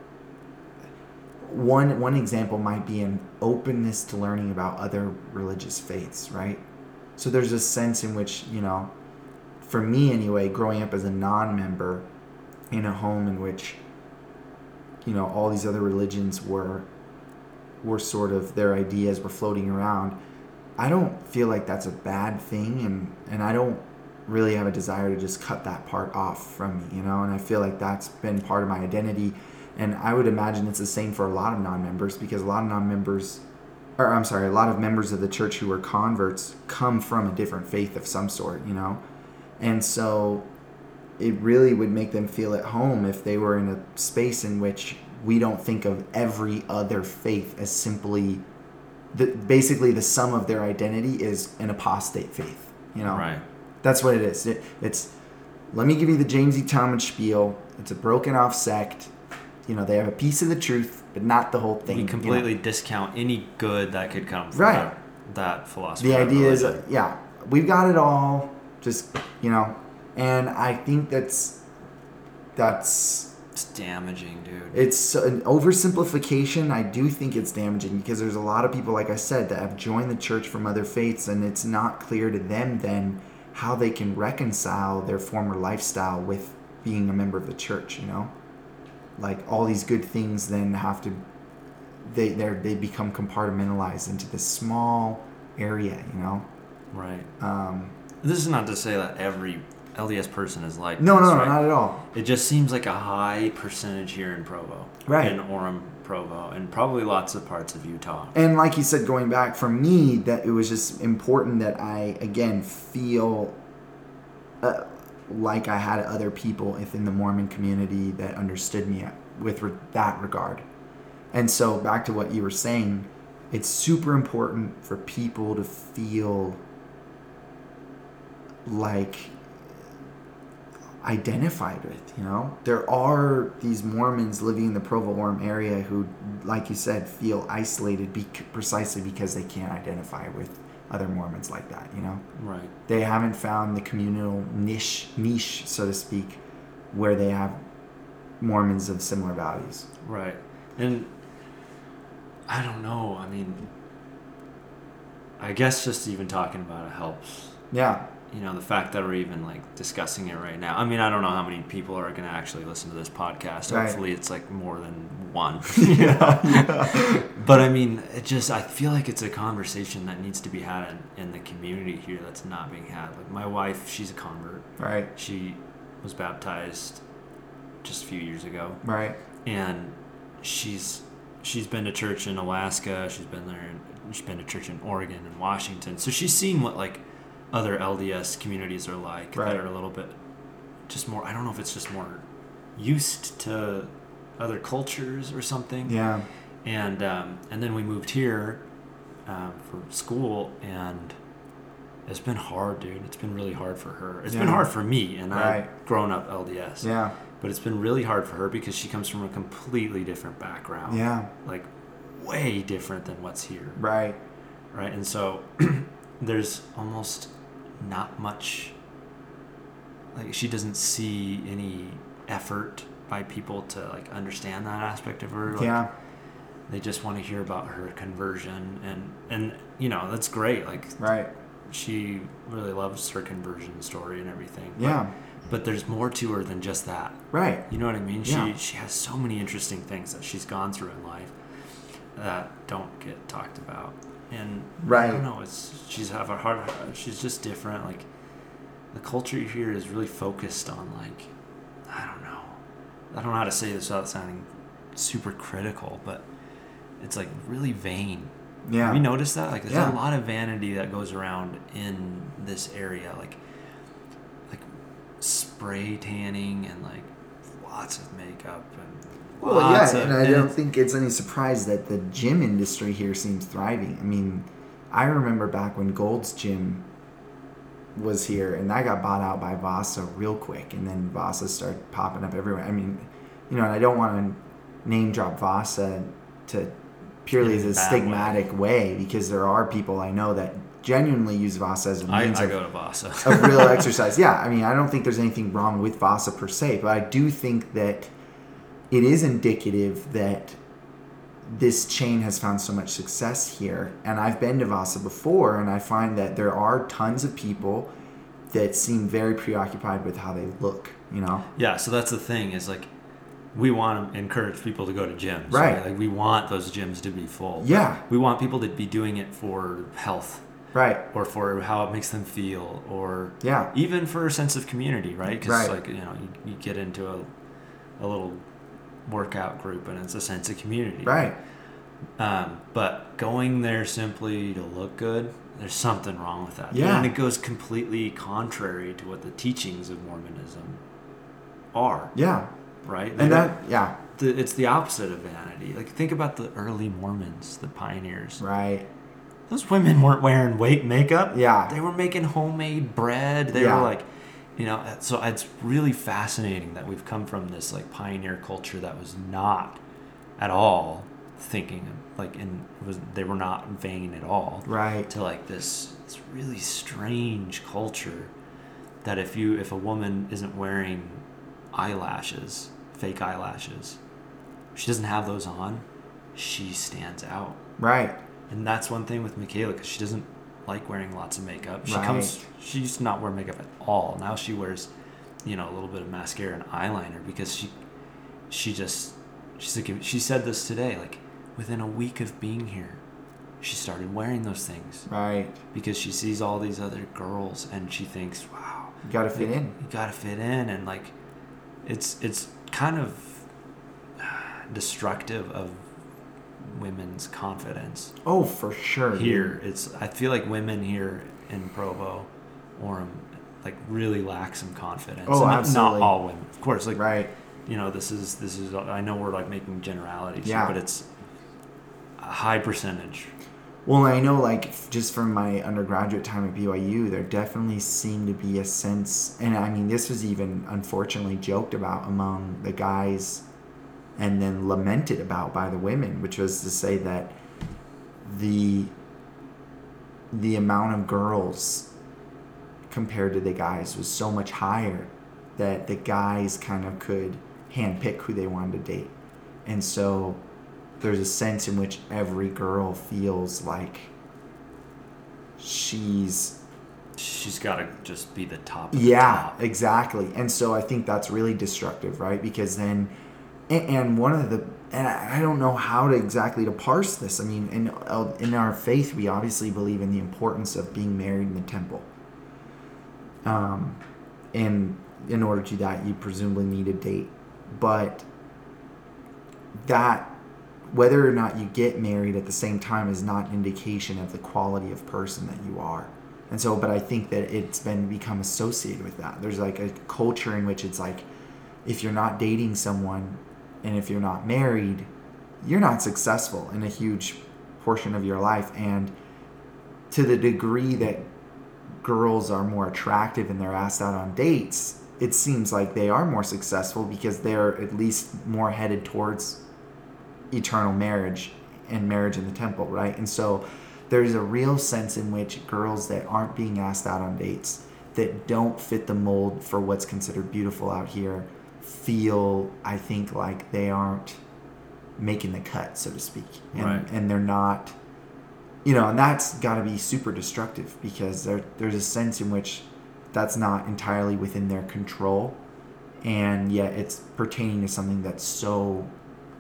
One one example might be an openness to learning about other religious faiths, right? So there's a sense in which, you know, for me anyway, growing up as a non-member in a home in which, you know, all these other religions were were sort of their ideas were floating around. I don't feel like that's a bad thing and and I don't really have a desire to just cut that part off from me, you know, and I feel like that's been part of my identity. And I would imagine it's the same for a lot of non members because a lot of non members, or I'm sorry, a lot of members of the church who are converts come from a different faith of some sort, you know? And so it really would make them feel at home if they were in a space in which we don't think of every other faith as simply the, basically the sum of their identity is an apostate faith, you know? Right. That's what it is. It, it's let me give you the James E. Talmage spiel. It's a broken off sect. You know, they have a piece of the truth, but not the whole thing. We you know? completely discount any good that could come from Right. that, that philosophy. The idea is, uh, yeah, we've got it all. Just you know, and I think that's that's it's damaging, dude. it's an oversimplification. I do think it's damaging because there's a lot of people, like I said, that have joined the church from other faiths, and it's not clear to them then how they can reconcile their former lifestyle with being a member of the church. You know, like all these good things then have to they they they become compartmentalized into this small area. You know. right. Um, This is not to say that every LDS person is like no, no, no, right? not at all. It just seems like a high percentage here in Provo, Right. In Orem, Provo, and probably lots of parts of Utah. and like you said going back for me that it was just important that i again feel uh, like i had other people within the mormon community that understood me with re- that regard and so back to what you were saying it's super important for people to feel like identified with you know there are these mormons living in the provo orem area who like you said feel isolated bec- precisely because they can't identify with other mormons like that you know Right. they haven't found the communal niche niche so to speak where they have mormons of similar values Right. And I don't know. I mean, I guess just even talking about it helps. yeah You know, the fact that we're even like discussing it right now. I mean, I don't know how many people are going to actually listen to this podcast. Right. Hopefully, it's like more than one. yeah, yeah. But I mean, it just I feel like it's a conversation that needs to be had in, in the community here that's not being had. Like my wife, she's a convert. right She was baptized just a few years ago, right and she's she's been to church in Alaska. She's been there. She's been to church in Oregon and Washington. So she's seen what like other LDS communities are like Right. that are a little bit just more. I don't know if it's just more used to other cultures or something yeah and um, and then we moved here um, for school, and it's been hard, dude. It's been really hard for her. It's been hard for me, and Right. I've grown up LDS. Yeah. But it's been really hard for her because she comes from a completely different background. Yeah. Like way different than what's here. Right. Right. And so there's almost not much like she doesn't see any effort by people to like understand that aspect of her. Like, yeah. They just want to hear about her conversion and and you know, that's great. Like Right. she really loves her conversion story and everything. But- Yeah. But, there's more to her than just that. Right. You know what I mean? Yeah. She she has so many interesting things that she's gone through in life that don't get talked about. And I Right. don't know. It's she's have a hard. She's just different. Like the culture here is really focused on like I don't know. I don't know how to say this without sounding super critical, but it's like really vain. Yeah. Have you noticed that? Like, there's Yeah. a lot of vanity that goes around in this area, like, like spray tanning and like lots of makeup Well, lots yeah, of, and I don't think it's any surprise that the gym industry here seems thriving. I mean, I remember back when Gold's Gym was here, and that got bought out by Vasa real quick, and then Vasa started popping up everywhere. I mean, you know, and I don't want to name drop Vasa to purely as a stigmatic way. because there are people I know that genuinely use Vasa as a means I of go to Vasa. of real exercise. Yeah, I mean, I don't think there's anything wrong with Vasa per se, but I do think that it is indicative that this chain has found so much success here. And I've been to Vasa before, and I find that there are tons of people that seem very preoccupied with how they look. You know, yeah, so that's the thing is like, we want to encourage people to go to gyms, Right. Like we want those gyms to be full. Yeah. we want people to be doing it for health right? or for how it makes them feel or Yeah, even for a sense of community, right? Because Right. like you know, you, you get into a, a little workout group and it's a sense of community, right. Um, but going there simply to look good, there's something wrong with that. Yeah. and it goes completely contrary to what the teachings of Mormonism are, Yeah, right? They and that, yeah, the, it's the opposite of vanity. Like think about the early Mormons, the pioneers. right. Those women weren't wearing weight makeup. Yeah. They were making homemade bread. They Yeah. were like, you know, so it's really fascinating that we've come from this like pioneer culture that was not at all thinking like and was they were not vain at all Right. to like this this really strange culture that if you if a woman isn't wearing eyelashes, fake eyelashes, she doesn't have those on, she stands out. Right. And that's one thing with Michaela because she doesn't like wearing lots of makeup. She Right. comes, she used to not wear makeup at all. Now she wears, you know, a little bit of mascara and eyeliner because she, she just, she's like, she said this today, like within a week of being here, she started wearing those things Right. because she sees all these other girls and she thinks, wow, You got to fit in. you gotta fit in and like it's it's kind of destructive of women's confidence Oh, for sure. dude. here it's i feel like women here in provo orem um, like really lack some confidence Oh, And not- absolutely. not all women of course like Right. you know this is this is i know we're like making generalities Yeah. but it's a high percentage Well, I know, like, just from my undergraduate time at BYU, there definitely seemed to be a sense, and I mean, this was even unfortunately joked about among the guys and then lamented about by the women, which was to say that the the amount of girls compared to the guys was so much higher that the guys kind of could handpick who they wanted to date. And so there's a sense in which every girl feels like she's she's got to just be the top of the yeah top. exactly and so i think that's really destructive right because then and, one of the and I don't know how to exactly to parse this. I mean, in in our faith, we obviously believe in the importance of being married in the temple. Um, and in order to that, you presumably need a date, but that whether or not you get married at the same time is not an indication of the quality of person that you are. And so, but I think that it's been become associated with that. There's like a culture in which it's like, if you're not dating someone and if you're not married, you're not successful in a huge portion of your life. And to the degree that girls are more attractive and they're asked out on dates it seems like they are more successful because they're at least more headed towards eternal marriage and marriage in the temple right? And so there's a real sense in which girls that aren't being asked out on dates that don't fit the mold for what's considered beautiful out here feel i think like they aren't making the cut so to speak. And, Right. and they're not you know and that's got to be super destructive because there, there's a sense in which that's not entirely within their control. And yet it's pertaining to something that's so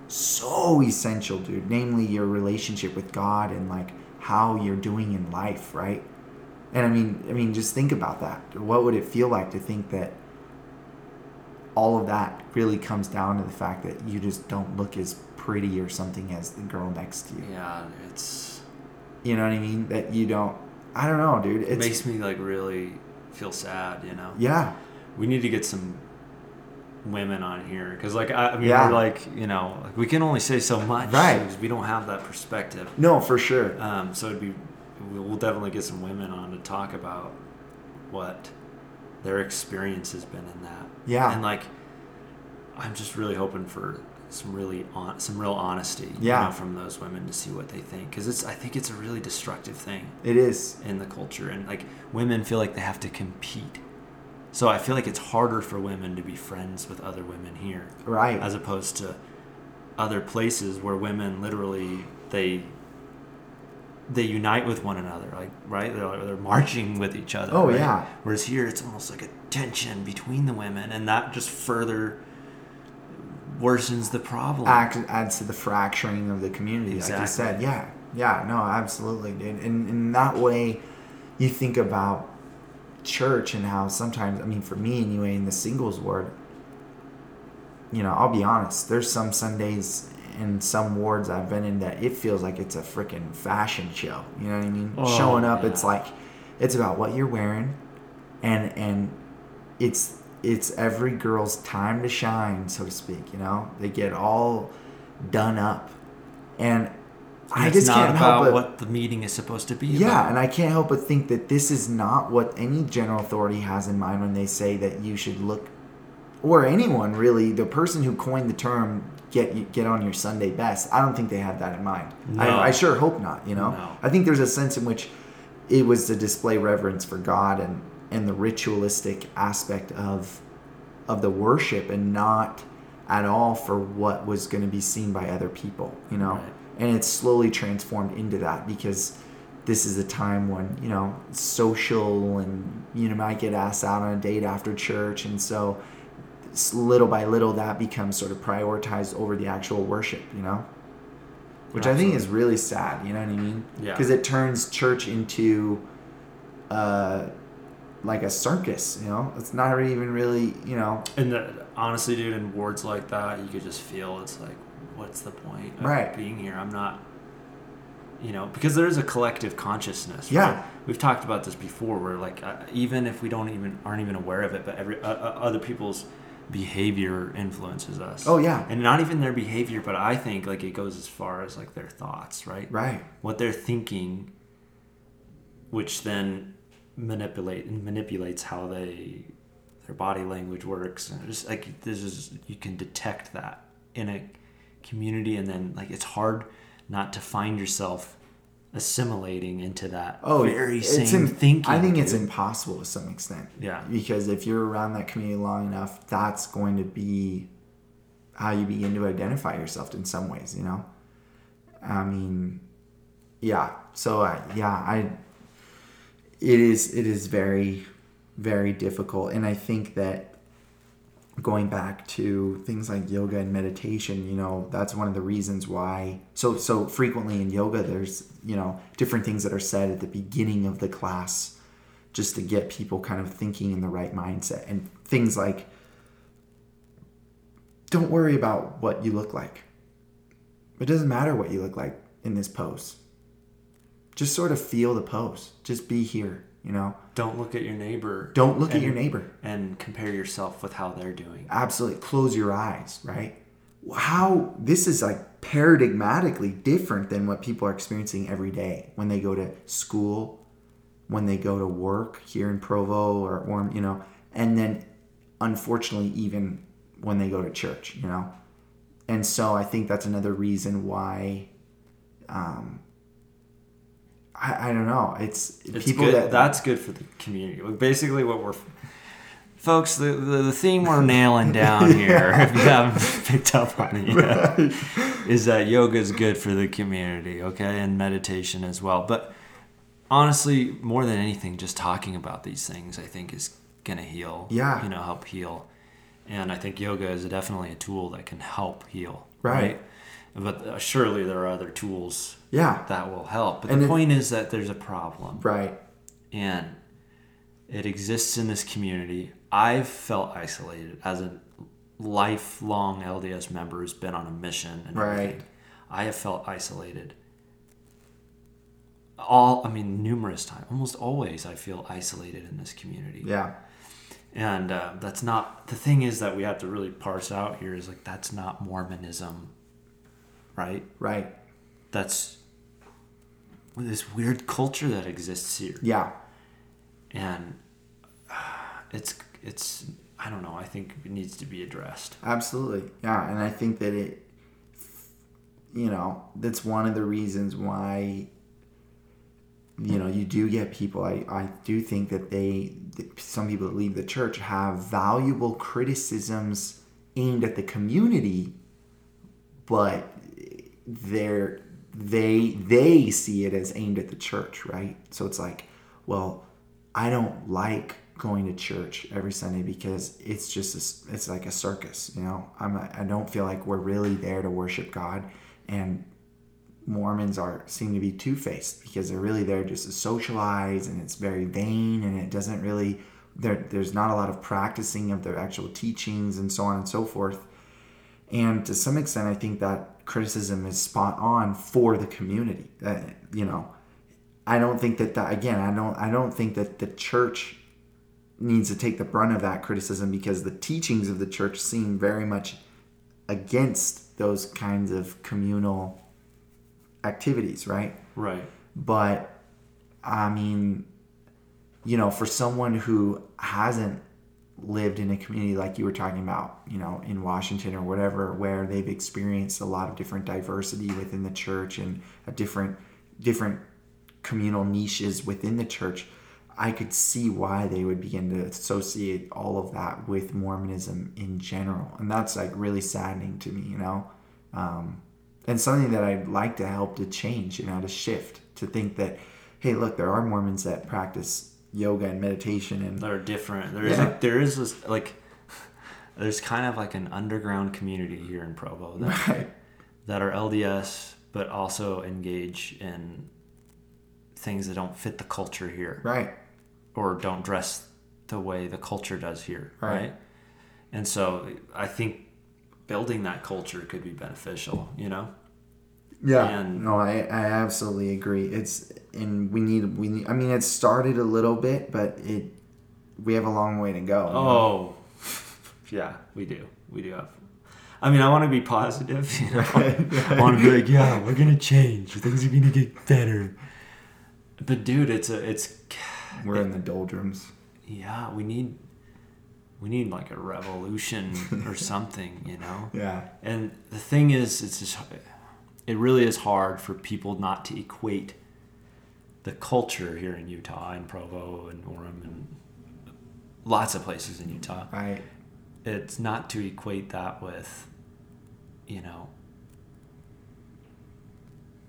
so essential dude. Namely your relationship with god and like how you're doing in life right? And i mean i mean just think about that. What would it feel like to think that all of that really comes down to the fact that you just don't look as pretty or something as the girl next to you Yeah, it's you know what i mean that you don't i don't know dude it makes me like really feel sad. You know. yeah we need to get some women on here because like I, I mean Yeah. we're like you know like, we can only say so much Right. because we don't have that perspective no for sure um, so it'd be we'll we'll definitely get some women on to talk about what their experience has been in that. Yeah. and like i'm just really hoping for some really on some real honesty you Yeah. know, from those women to see what they think. Because it's i think it's a really destructive thing it is. in the culture. And like women feel like they have to compete. So i feel like it's harder for women to be friends with other women here right. as opposed to other places where women literally they they unite with one another like right? They're, they're marching with each other Oh, right? yeah. whereas here it's almost like a tension between the women and that just further worsens the problem. Act, adds to the fracturing of the community like you said. Yeah. Yeah. No absolutely dude. And in that way you think about church and how sometimes i mean for me anyway in the singles ward you know i'll be honest there's some sundays in some wards i've been in that it feels like it's a freaking fashion show you know what i mean Oh, showing up yeah. it's like it's about what you're wearing and and it's it's every girl's time to shine so to speak you know they get all done up and i it's just not can't about help but what the meeting is supposed to be yeah about. and i can't help but think that this is not what any general authority has in mind when they say that you should look or anyone really the person who coined the term get get on your sunday best i don't think they had that in mind No. I, I sure hope not you know No. i think there's a sense in which it was to display reverence for god and and the ritualistic aspect of of the worship and not at all for what was going to be seen by other people you know Right. and it's slowly transformed into that because this is a time when you know social and you know might get asked out on a date after church and so little by little that becomes sort of prioritized over the actual worship you know which i think is really sad you know what i mean Yeah. because it turns church into uh like a circus you know it's not even really you know And the, honestly, dude, in wards like that, you could just feel it's like, what's the point of Right. being here? I'm not, you know, because there is a collective consciousness. Yeah. right? we've talked about this before, where like uh, even if we don't even aren't even aware of it, but every uh, uh, other people's behavior influences us. Oh, yeah. and not even their behavior, but I think like it goes as far as like their thoughts, right? right What they're thinking, which then manipulate and manipulates how they their body language works and just like this is you can detect that in a community and then like it's hard not to find yourself assimilating into that Oh, very it's same im- thinking I think it's dude. impossible to some extent. Yeah. Because if you're around that community long enough, that's going to be how you begin to identify yourself in some ways. You know. I mean, yeah. So uh, yeah, I. It is. It is very, very difficult, and I think that going back to things like yoga and meditation you know that's one of the reasons why so so frequently in yoga there's you know different things that are said at the beginning of the class just to get people kind of thinking in the right mindset. And things like don't worry about what you look like. It doesn't matter what you look like in this pose. Just sort of feel the pose. Just be here you know? Don't look at your neighbor don't look at your neighbor. and compare yourself with how they're doing. Absolutely. Close your eyes right how this is like paradigmatically different than what people are experiencing every day when they go to school, when they go to work here in Provo or, or you know, and then unfortunately even when they go to church, you know. And so I think that's another reason why um I, I don't know. It's, It's people good. that that's good for the community. Basically, what we're folks, the, the, the theme we're nailing down here, if you haven't picked up on it yet, is that yoga is good for the community, okay, and meditation as well. But honestly, more than anything, just talking about these things, I think, is gonna heal. Yeah. you know, help heal. And I think yoga is definitely a tool that can help heal. Right. But uh, surely there are other tools yeah, that will help. But And the it- point is that there's a problem right. and it exists in this community. I've felt isolated as a lifelong LDS member who's been on a mission and Right. everything. I have felt isolated. All, I mean, numerous times, almost always, I feel isolated in this community. Yeah. And uh, that's not the thing is that we have to really parse out here is like that's not Mormonism, right? Right. That's this weird culture that exists here Yeah. and uh, it's it's I don't know. I think it needs to be addressed. Absolutely. Yeah, and I think that it you know, that's one of the reasons why you know, you do get people I I do think that they that some people that leave the church have valuable criticisms aimed at the community but they're they they see it as aimed at the church, right? So it's like, well, I don't like going to church every Sunday because it's just a it's like a circus, you know. I'm a, I don't feel like we're really there to worship God, and Mormons are seem to be two faced because they're really there just to socialize, and it's very vain, and it doesn't really there. There's not a lot of practicing of their actual teachings and so on and so forth. And to some extent, I think that criticism is spot on for the community. Uh, you know, I don't think that that again. I don't. I don't think that the church needs to take the brunt of that criticism because the teachings of the church seem very much against those kinds of communal activities, right? Right. But I mean, you know, for someone who hasn't lived in a community like you were talking about, you know, in Washington or whatever, where they've experienced a lot of different diversity within the church and a different different communal niches within the church, I could see why they would begin to associate all of that with Mormonism in general. And that's like really saddening to me, you know? Um, and something that I'd like to help to change, you know, to shift, to think that, hey, look, there are Mormons that practice yoga and meditation and They're different. There is Yeah. like there is this like there's kind of like an underground community here in Provo that right, that are LDS but also engage in things that don't fit the culture here right, or don't dress the way the culture does here, Right. right? And so I think building that culture could be beneficial, you know? yeah. And- no, I, I absolutely agree. It's and we need we need. I mean, it started a little bit, but it we have a long way to go. you know? Oh, yeah, we do. We do have. I mean, I want to be positive. You know? I want to be like, yeah, we're gonna change. Things are gonna get better. But dude, it's a, it's, we're in the doldrums. yeah, we need, we need like a revolution or something, you know. Yeah, And the thing is, it's just, it really is hard for people not to equate the culture here in Utah and Provo and Orem and lots of places in Utah. right. It's not to equate that with, you know,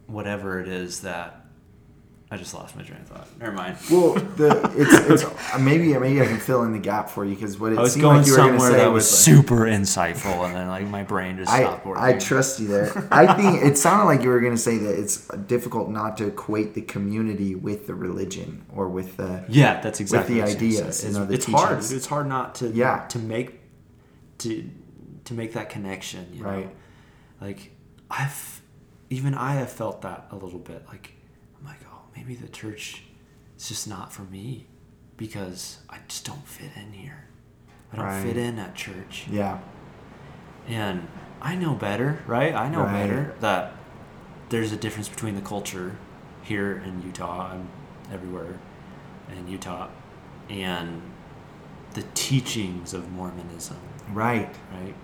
whatever it is that. I just lost my train of thought. Never mind. Well, the it's it's uh, maybe maybe I can fill in the gap for you because what it I was seemed going like you were going to say that was was like, super insightful, and then like my brain just I, stopped working. I trust you there. I think it sounded like you were going to say that it's difficult not to equate the community with the religion or with the Yeah, that's exactly with the what I ideas, say. you It's, know, the it's hard. It's hard not to Yeah. to make to to make that connection. You Right. Know? Like I've even I have felt that a little bit. Like maybe the church is just not for me because I just don't fit in here. I don't Right. fit in at church, yeah and I know better, right? I know Right. better that there's a difference between the culture here in Utah and everywhere in Utah and the teachings of Mormonism, Right. right?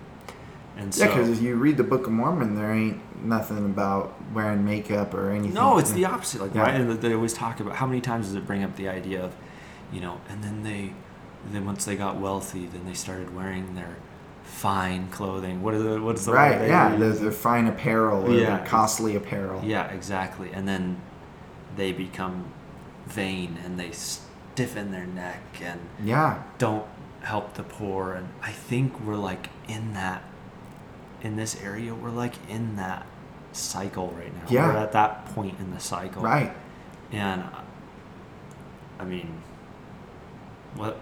And so Yeah, because if you read the Book of Mormon, there ain't nothing about wearing makeup or anything. No, it's the opposite. Like Yeah. right, and they always talk about how many times does it bring up the idea of, you know, and then they, then once they got wealthy, then they started wearing their fine clothing. What is the what's the Right, they yeah, the, the fine apparel or Yeah. the costly apparel. yeah, exactly. And then they become vain and they stiffen their neck and Yeah, don't help the poor. And I think we're like in that, in this area, we're like in that cycle right now. Yeah. We're at that point in the cycle. right. And I mean, what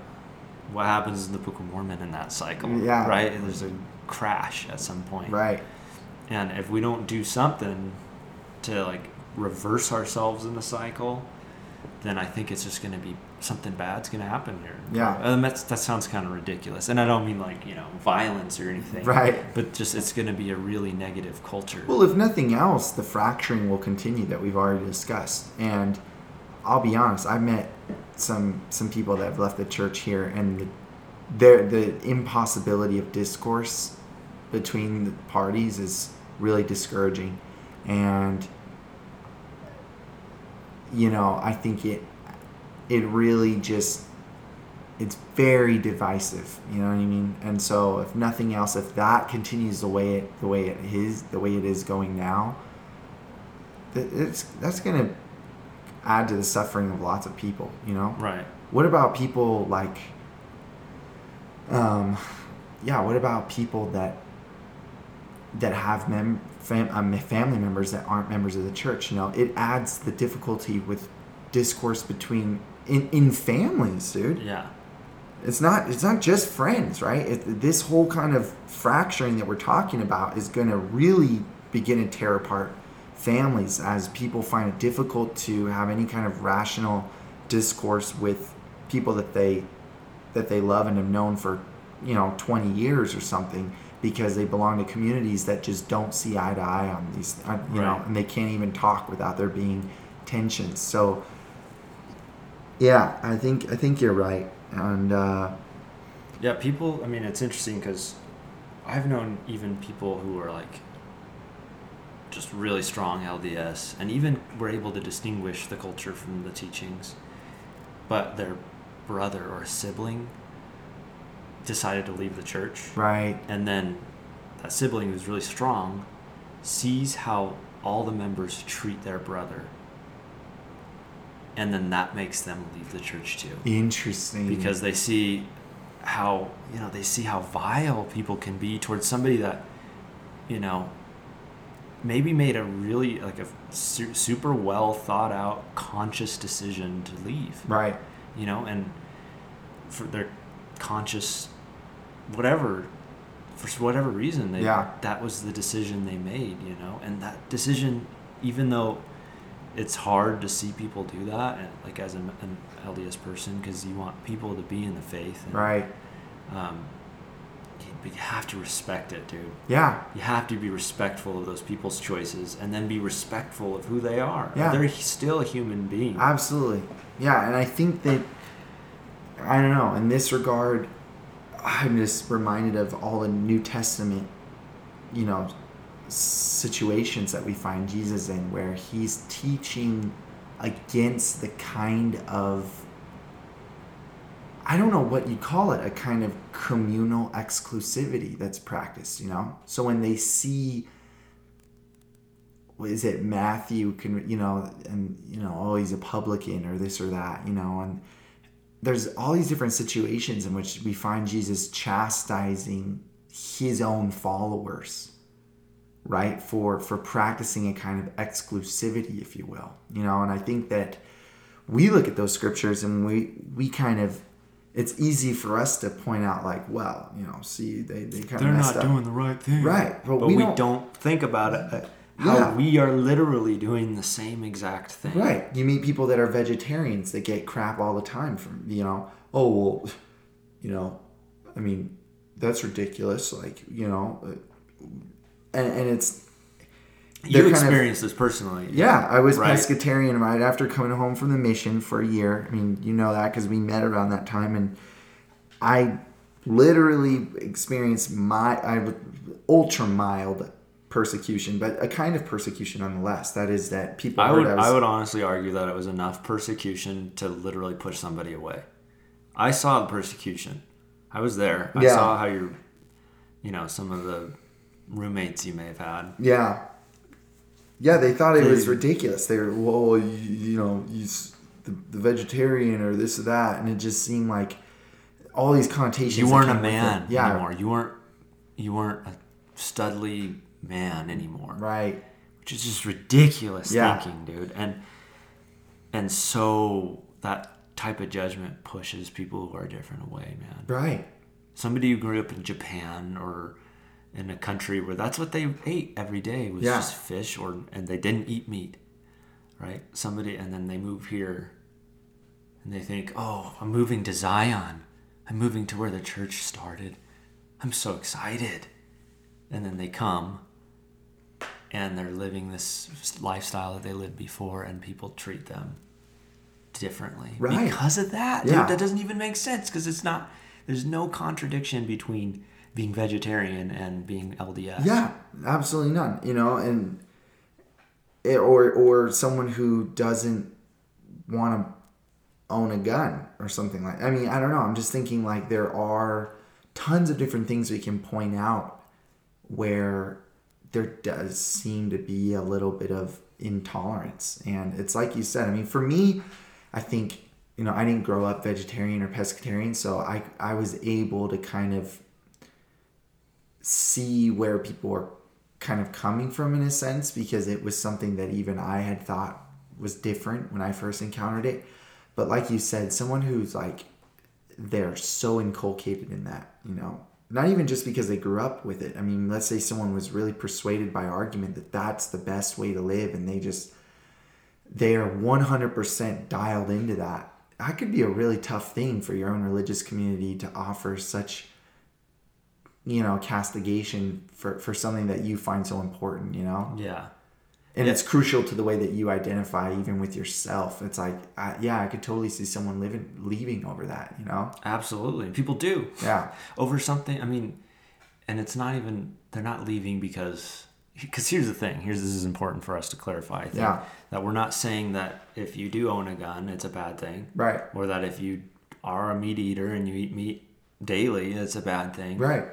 what happens in the Book of Mormon in that cycle? Yeah. Right? There's a crash at some point. Right. And if we don't do something to like reverse ourselves in the cycle, then I think it's just going to be something bad's going to happen here. Yeah. And that's, that sounds kind of ridiculous. And I don't mean like, you know, violence or anything. Right. But just it's going to be a really negative culture. Well, if nothing else, the fracturing will continue that we've already discussed. And I'll be honest, I've met some some people that have left the church here, and the their, the impossibility of discourse between the parties is really discouraging. And you know, I think it it really just it's very divisive you know what i mean? And so if nothing else if that continues the way it the way it is the way it is going now it's that's going to add to the suffering of lots of people you know? Right. what about people like um yeah what about people that that have mem- fam- um, family members that aren't members of the church you know? It adds the difficulty with discourse between in, in families dude. Yeah. it's not it's not just friends right? It, this whole kind of fracturing that we're talking about is going to really begin to tear apart families as people find it difficult to have any kind of rational discourse with people that they that they love and have known for you know 20 years or something because they belong to communities that just don't see eye to eye on these you know and they can't even talk without there being tensions so yeah i think i think you're right and uh Yeah, people. I mean, it's interesting because I've known even people who are like just really strong LDS, and even were able to distinguish the culture from the teachings, but their brother or sibling decided to leave the church, right and then that sibling who's really strong sees how all the members treat their brother, and then that makes them leave the church too. Interesting. Because they see how you know they see how vile people can be towards somebody that you know maybe made a really like a su- super well thought out conscious decision to leave. Right. You know and for their conscious whatever for whatever reason they Yeah. that was the decision they made you know and that decision even though it's hard to see people do that and like as an, an lds person because you want people to be in the faith and, right. um, you, but you have to respect it dude. Yeah. You have to be respectful of those people's choices and then be respectful of who they are. Yeah. they're still a human being. Absolutely. Yeah and i think that i don't know in this regard i'm just reminded of all the new testament you know situations that we find jesus in where he's teaching against the kind of I don't know what you call it, a kind of communal exclusivity that's practiced, you know? So when they see is it Matthew can you know and you know oh he's a publican or this or that you know and there's all these different situations in which we find Jesus chastising his own followers right for for practicing a kind of exclusivity if you will you know and I think that we look at those scriptures and we we kind of it's easy for us to point out like well you know see they, they kind they're of not up. doing the right thing Right, but but, we we, don't- don't, think about it uh, how Yeah. we are literally doing the same exact thing Right. You meet people that are vegetarians that get crap all the time from, you know, oh, well, you know, I mean, that's ridiculous. Like, you know, and, and it's You kind of- experienced this personally. yeah, I was Right. pescatarian right after coming home from the mission for a year. I mean, you know that because we met around that time, and I literally experienced my I ultra mild persecution, but a kind of persecution nonetheless. That is that people I would I was I would honestly argue that it was enough persecution to literally push somebody away. I saw the persecution. I was there. I Yeah. saw how you're you know, some of the roommates you may have had. Yeah. Yeah, they thought it was ridiculous. They were, well, you, you know, you, the, the vegetarian or this or that, and it just seemed like all these connotations. You weren't a man yeah, anymore. You weren't you weren't a studly man anymore. right. Which is just ridiculous Yeah. thinking, dude. And and so that type of judgment pushes people who are different away, man. Right. somebody who grew up in Japan or in a country where that's what they ate every day was Yeah. just fish or and they didn't eat meat right somebody and then they move here and they think oh i'm moving to zion i'm moving to where the church started i'm so excited and then they come and they're living this lifestyle that they lived before and people treat them differently Right. because of that Yeah. dude that doesn't even make sense because it's not there's no contradiction between being vegetarian and being lds Yeah, absolutely none. You know, and it, or or someone who doesn't want to own a gun or something like. I mean, I don't know. I'm just thinking like there are tons of different things we can point out where there does seem to be a little bit of intolerance, and it's like you said. I mean, for me, I think you know I didn't grow up vegetarian or pescatarian, so I I was able to kind of see where people were kind of coming from in a sense because it was something that even I had thought was different when I first encountered it. But like you said, someone who's like they're so inculcated in that, you know, not even just because they grew up with it. I mean, let's say someone was really persuaded by argument that that's the best way to live and they just they are 100% dialed into that. That could be a really tough thing for your own religious community to offer such you know castigation for for something that you find so important you know? Yeah. And Yeah. it's crucial to the way that you identify even with yourself. It's like I, yeah i could totally see someone living leaving over that you know? Absolutely. People do. Yeah. Over something i mean and it's not even they're not leaving because because here's the thing. Here's this is important for us to clarify I think, Yeah. that we're not saying that if you do own a gun it's a bad thing. Right. Or that if you are a meat eater and you eat meat daily it's a bad thing. Right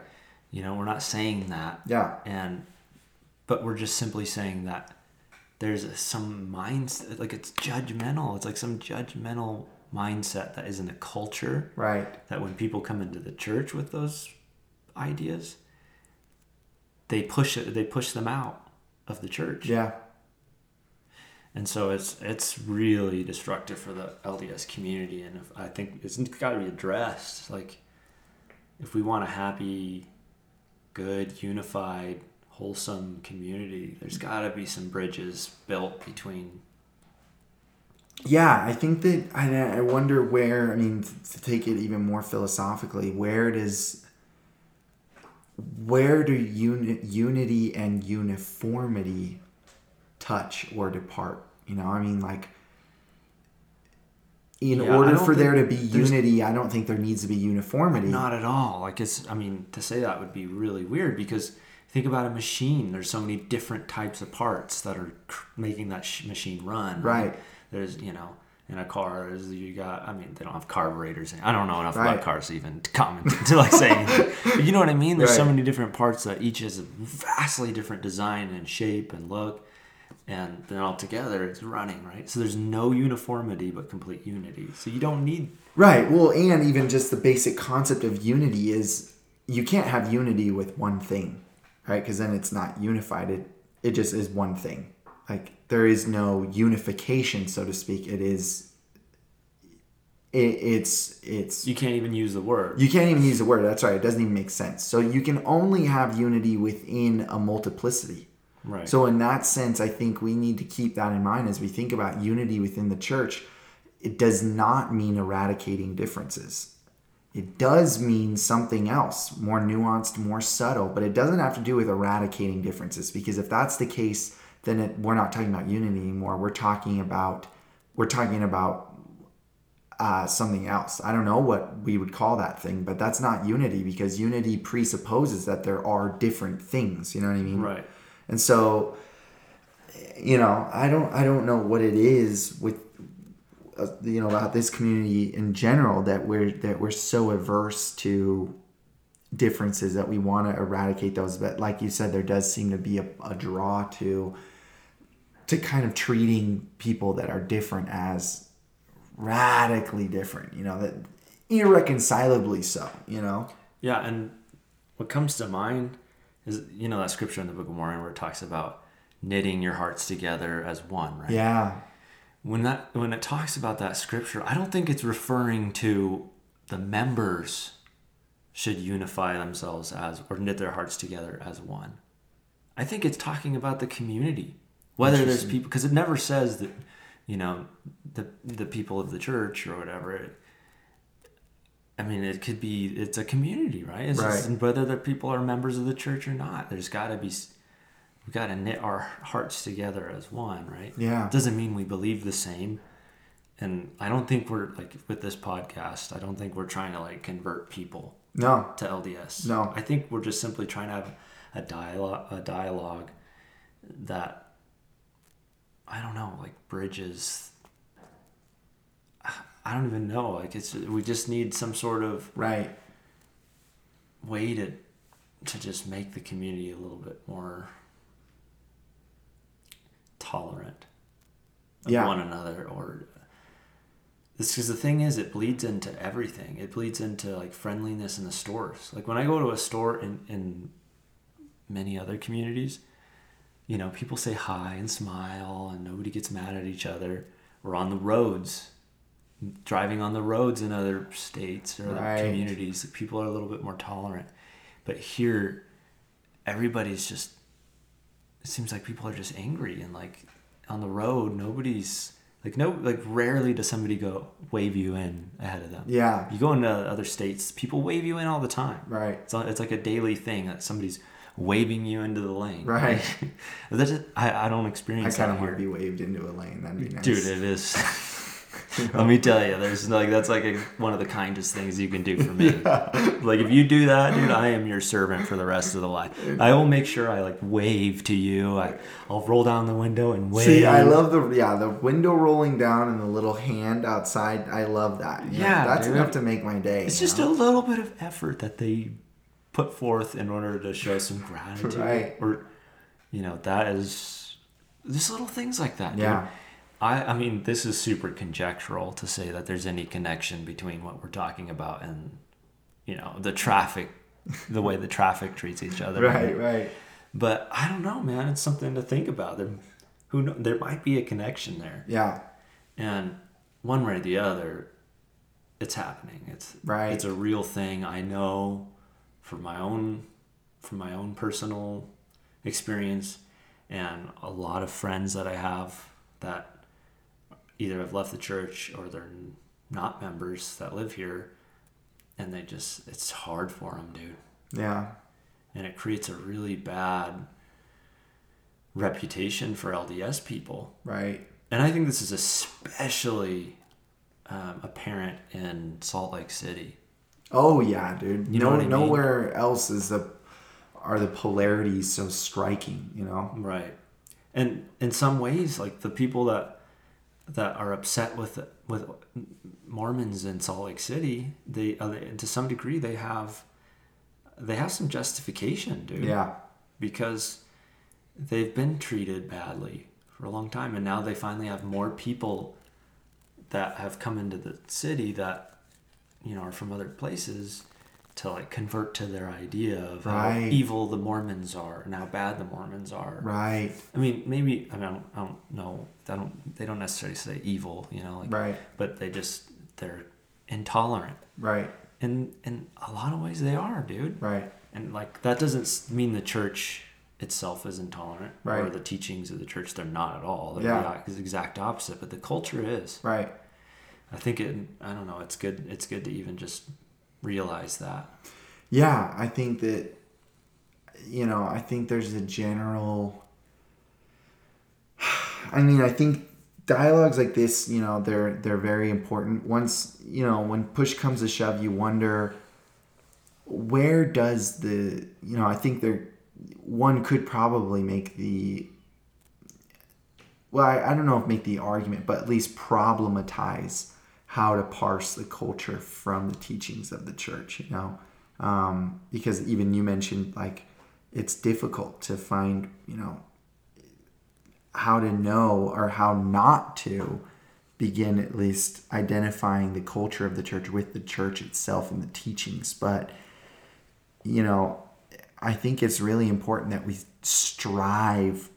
you know we're not saying that. Yeah. And but we're just simply saying that there's a, some mindset like it's judgmental. It's like some judgmental mindset that is in the culture right. that when people come into the church with those ideas they push it they push them out of the church. Yeah. And so it's it's really destructive for the LDS community. And if, I think it's got to be addressed. Like if we want a happy good unified wholesome community. There's got to be some bridges built between yeah i think that i, I wonder where i mean to take it even more philosophically where does where do uni- unity and uniformity touch or depart? You know i mean like in Yeah, order for there to be unity i don't think there needs to be uniformity Not at all. Like it's I mean, to say that would be really weird because think about a machine. There's so many different types of parts that are cr- making that sh- machine run. Right. There's, you know, in a car, there's you got. I mean, they don't have carburetors. I don't know enough Right. about cars to even to comment to like say anything. But you know what I mean? There's so many different parts that each has a vastly different design and shape and look. And then all together, it's running, right? So there's no uniformity, but complete unity. So you don't need Right. Well, and even just the basic concept of unity is you can't have unity with one thing, right? Because then it's not unified. It it just is one thing. Like there is no unification, so to speak. It is. It, it's it's you can't even use the word. you can't even use the word. That's right. It doesn't even make sense. So you can only have unity within a multiplicity. Right. So in that sense, I think we need to keep that in mind as we think about unity within the church. It does not mean eradicating differences. it does mean something else, more nuanced, more subtle, but it doesn't have to do with eradicating differences because if that's the case, then it, we're not talking about unity anymore. We're talking about we're talking about uh, something else. I don't know what we would call that thing, but that's not unity because unity presupposes that there are different things. You know what I mean? Right. And so, you know, I don't I don't know what it is with uh, you know about this community in general that we're that we're so averse to differences that we want to eradicate those. But like you said there does seem to be a, a draw to to kind of treating people that are different as radically different you know that irreconcilably so you know? Yeah, and what comes to mind is you know that scripture in the Book of Mormon where it talks about knitting your hearts together as one, right? yeah When that when it talks about that scripture, I don't think it's referring to the members should unify themselves as or knit their hearts together as one. I think it's talking about the community. Whether there's people because it never says that you know the the people of the church or whatever. It, I mean, it could be it's a community, right? It's just- whether the people are members of the church or not, there's got to be s- we got to knit our hearts together as one, right? Yeah. doesn't mean we believe the same. And I don't think we're like with this podcast. I don't think we're trying to like convert people no to LDS. No. I think we're just simply trying to have a dialogue, a dialogue that I don't know, like bridges. I don't even know. Like it's we just need some sort of right way to to just make the community a little bit more tolerant of Yeah. one another or this because the thing is it bleeds into everything it bleeds into like friendliness in the stores like when i go to a store in in many other communities you know people say hi and smile and nobody gets mad at each other or on the roads driving on the roads in other states or other communities people are a little bit more tolerant. But here everybody's just it seems like people are just angry and like on the road nobody's like no like rarely does somebody go wave you in ahead of them. Yeah. You go into other states people wave you in all the time. Right. It's, it's like a daily thing that somebody's waving you into the lane. Right. That's I, I don't experience i kind of want to be waved into a lane that'd be nice. dude it is let me tell you there's like that's like a, one of the kindest things you can do for me like if you do that dude i am your servant for the rest of the life i will make sure i like wave to you I, i'll roll down the window and wave See, I love the yeah the window rolling down and the little hand outside. I love that. You know, Yeah, that's dude. enough to make my day. it's just know? a little bit of effort that they put forth in order to show some gratitude Right. or you know that is just little things like that dude. I, I mean this is super conjectural to say that there's any connection between what we're talking about and you know the traffic the way the traffic treats each other. Right, right. but i don't know man. It's something to think about. There who know, there might be a connection there. Yeah, and one way or the other it's happening. It's Right. it's a real thing. I know from my own from my own personal experience and a lot of friends that i have that either have left the church or they're not members that live here and they just it's hard for them dude yeah, and it creates a really bad reputation for lds people right. and I think this is especially um, apparent in Salt Lake City. Oh yeah, dude. You know no, I mean? nowhere else is the are the polarities so striking. You know. Right. And in some ways, like the people that that are upset with with Mormons in Salt Lake City, they uh, to some degree they have they have some justification, dude. Yeah, because they've been treated badly for a long time and now they finally have more people that have come into the city that you know are from other places to like convert to their idea of how evil the Mormons are and how bad the Mormons are. right, I mean, maybe I, mean, I don't, I don't know. I don't. They don't necessarily say evil, you know, like, right, but they just they're intolerant. right, And in a lot of ways, they are, dude. right, And like that doesn't mean the church itself is intolerant right. or the teachings of the church. They're not at all. They're Yeah. the exact opposite. But the culture is. right. I think it. I don't know. It's good. It's good to even just realize that. Yeah, I think that you know, I think there's a general I mean, I think dialogues like this, you know, they're they're very important. Once, you know, when push comes to shove, you wonder where does the, you know, I think there one could probably make the well, I, I don't know if make the argument, but at least problematize how to parse the culture from the teachings of the church, you know? Um, because even you mentioned like it's difficult to find, you know, how to know or how not to begin at least identifying the culture of the church with the church itself and the teachings. But, you know, I think it's really important that we strive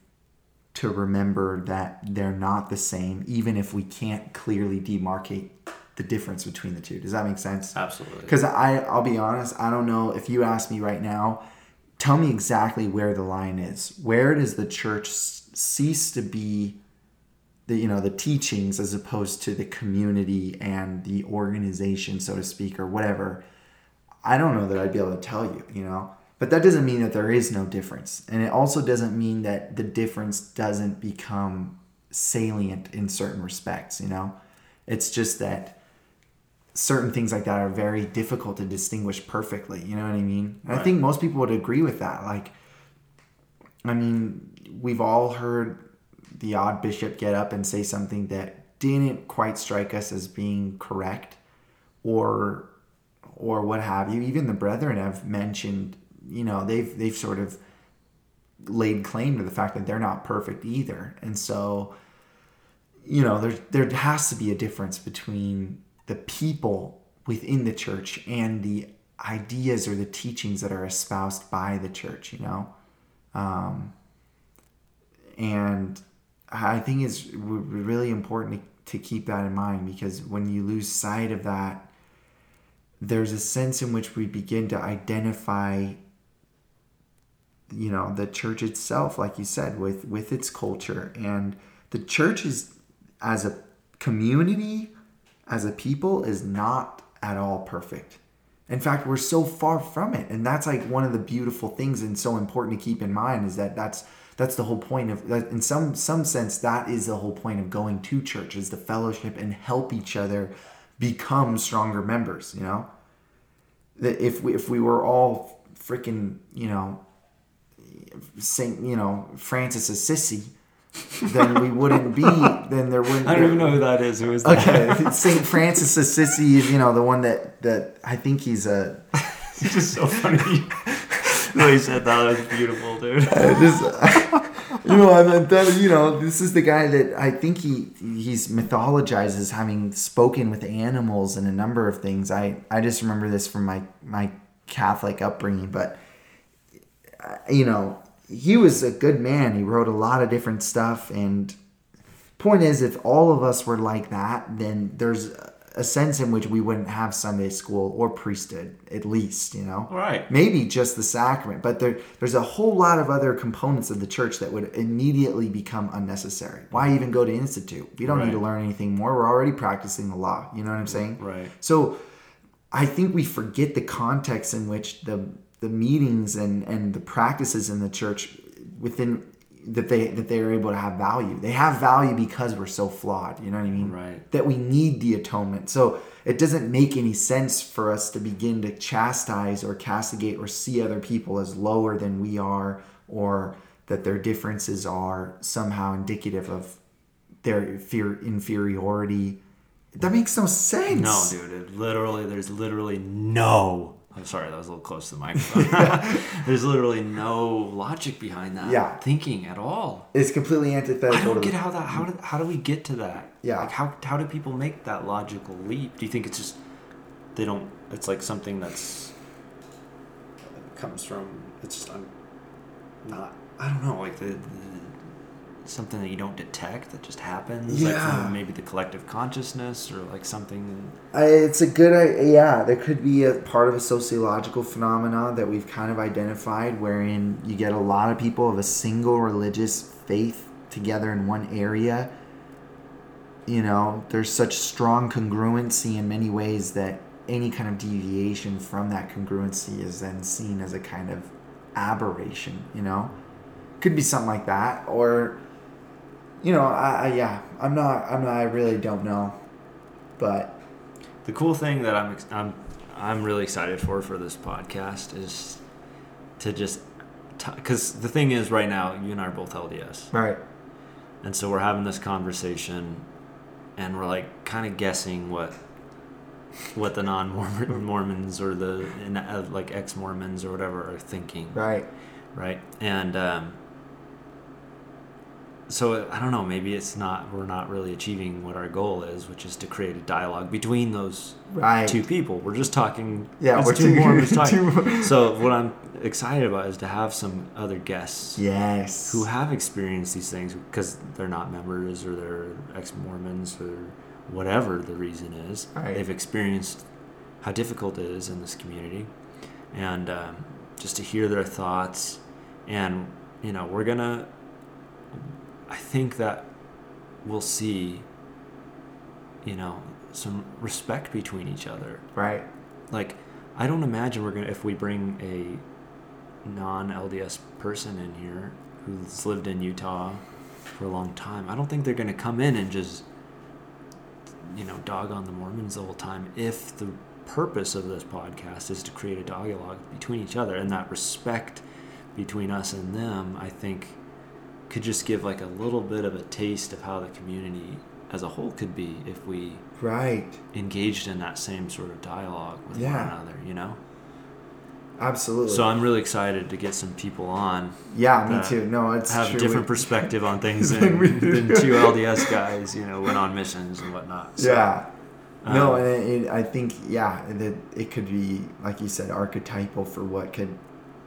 to remember that they're not the same, even if we can't clearly demarcate the difference between the two. Does that make sense? Absolutely. Because I, I'll be honest, I don't know if you ask me right now, tell me exactly where the line is. Where does the church cease to be the you know the teachings as opposed to the community and the organization, so to speak, or whatever? I don't know that I'd be able to tell you. You know. But that doesn't mean that there is no difference. And it also doesn't mean that the difference doesn't become salient in certain respects, you know? It's just that certain things like that are very difficult to distinguish perfectly, you know what I mean? Right. I think most people would agree with that. Like I mean, we've all heard the odd bishop get up and say something that didn't quite strike us as being correct or or what have you. Even the brethren have mentioned, you know, they've they've sort of laid claim to the fact that they're not perfect either. And so, you know, there there has to be a difference between the people within the church and the ideas or the teachings that are espoused by the church, you know. Um, and I think it's really important to, to keep that in mind because when you lose sight of that, there's a sense in which we begin to identify you know the church itself like you said with with its culture. And the church is as a community as a people is not at all perfect. In fact we're so far from it. And that's like one of the beautiful things and so important to keep in mind is that that's that's the whole point of that in some some sense that is the whole point of going to church is the fellowship and help each other become stronger members you know? That if we if we were all freaking you know Saint you know Francis Assisi then we wouldn't be then there wouldn't I don't even know who that is. Who is that? okay Saint Francis Assisi is you know the one that that I think he's a it's just so funny. the way you said that was beautiful, dude. I just, you know, I'm, that, you know, this is the guy that I think he he's mythologized as having spoken with animals and a number of things. I I just remember this from my my Catholic upbringing, but uh, Uh, you know, he was a good man. He wrote a lot of different stuff, and point is, if all of us were like that, then there's a sense in which we wouldn't have Sunday school or priesthood, at least, you know Right. maybe just the sacrament but there there's a whole lot of other components of the church that would immediately become unnecessary why even go to institute we don't need to learn anything more we're already practicing the law you know what i'm saying Right. so i think we forget the context in which the the meetings and and the practices in the church within that they that they are able to have value they have value because we're so flawed you know what i mean Right. that we need the atonement. So it doesn't make any sense for us to begin to chastise or castigate or see other people as lower than we are or that their differences are somehow indicative of their fear inferiority. That makes no sense. No, dude. It literally, there's literally no. I'm sorry, that was a little close to the microphone. there's literally no logic behind that. Yeah. Thinking at all. It's completely antithetical. I don't get how that. How do, how do we get to that? Yeah. Like how how do people make that logical leap? Do you think it's just they don't? It's like something that's comes from. It's just I'm not. I don't know. Like the, the something that you don't detect that just happens. Like Yeah. from maybe the collective consciousness or like something. I, it's a good i- yeah there could be a part of a sociological phenomenon that we've kind of identified wherein you get a lot of people of a single religious faith together in one area you know there's such strong congruency in many ways that any kind of deviation from that congruency is then seen as a kind of aberration, you know? Could be something like that, or, you know, I, I yeah, I'm not, I'm not, I really don't know, but The cool thing that I'm I'm I'm really excited for for this podcast is to just because the thing is right now you and I are both LDS, right, and so we're having this conversation, and we're like kind of guessing what what the non-Mormon Mormons or the uh, like ex-Mormons or whatever are thinking, right, right? And um, so I don't know. Maybe it's not. We're not really achieving what our goal is, which is to create a dialogue between those right. two people. We're just talking. Yeah, we're two Mormons talking. so what I'm excited about is to have some other guests Yes. who have experienced these things because they're not members or they're ex-Mormons or whatever the reason is. Right. They've experienced how difficult it is in this community, and um, just to hear their thoughts, and you know, we're gonna. I think that we'll see. You know, some respect between each other Right. like I don't imagine we're gonna if we bring a non LDS person in here who's lived in Utah for a long time. I don't think they're gonna come in and just you know dog on the Mormons the whole time. If the purpose of this podcast is to create a dialogue between each other and that respect between us and them, I think could just give like a little bit of a taste of how the community as a whole could be if we Right. engaged in that same sort of dialogue with Yeah. one another, you know? Absolutely. So I'm really excited to get some people on yeah, me too. No, it's have true. a different perspective on things Than than, we do. than two LDS guys, you know, went on missions and whatnot. So, yeah. no, um, and it, I think yeah that it could be like you said archetypal for what could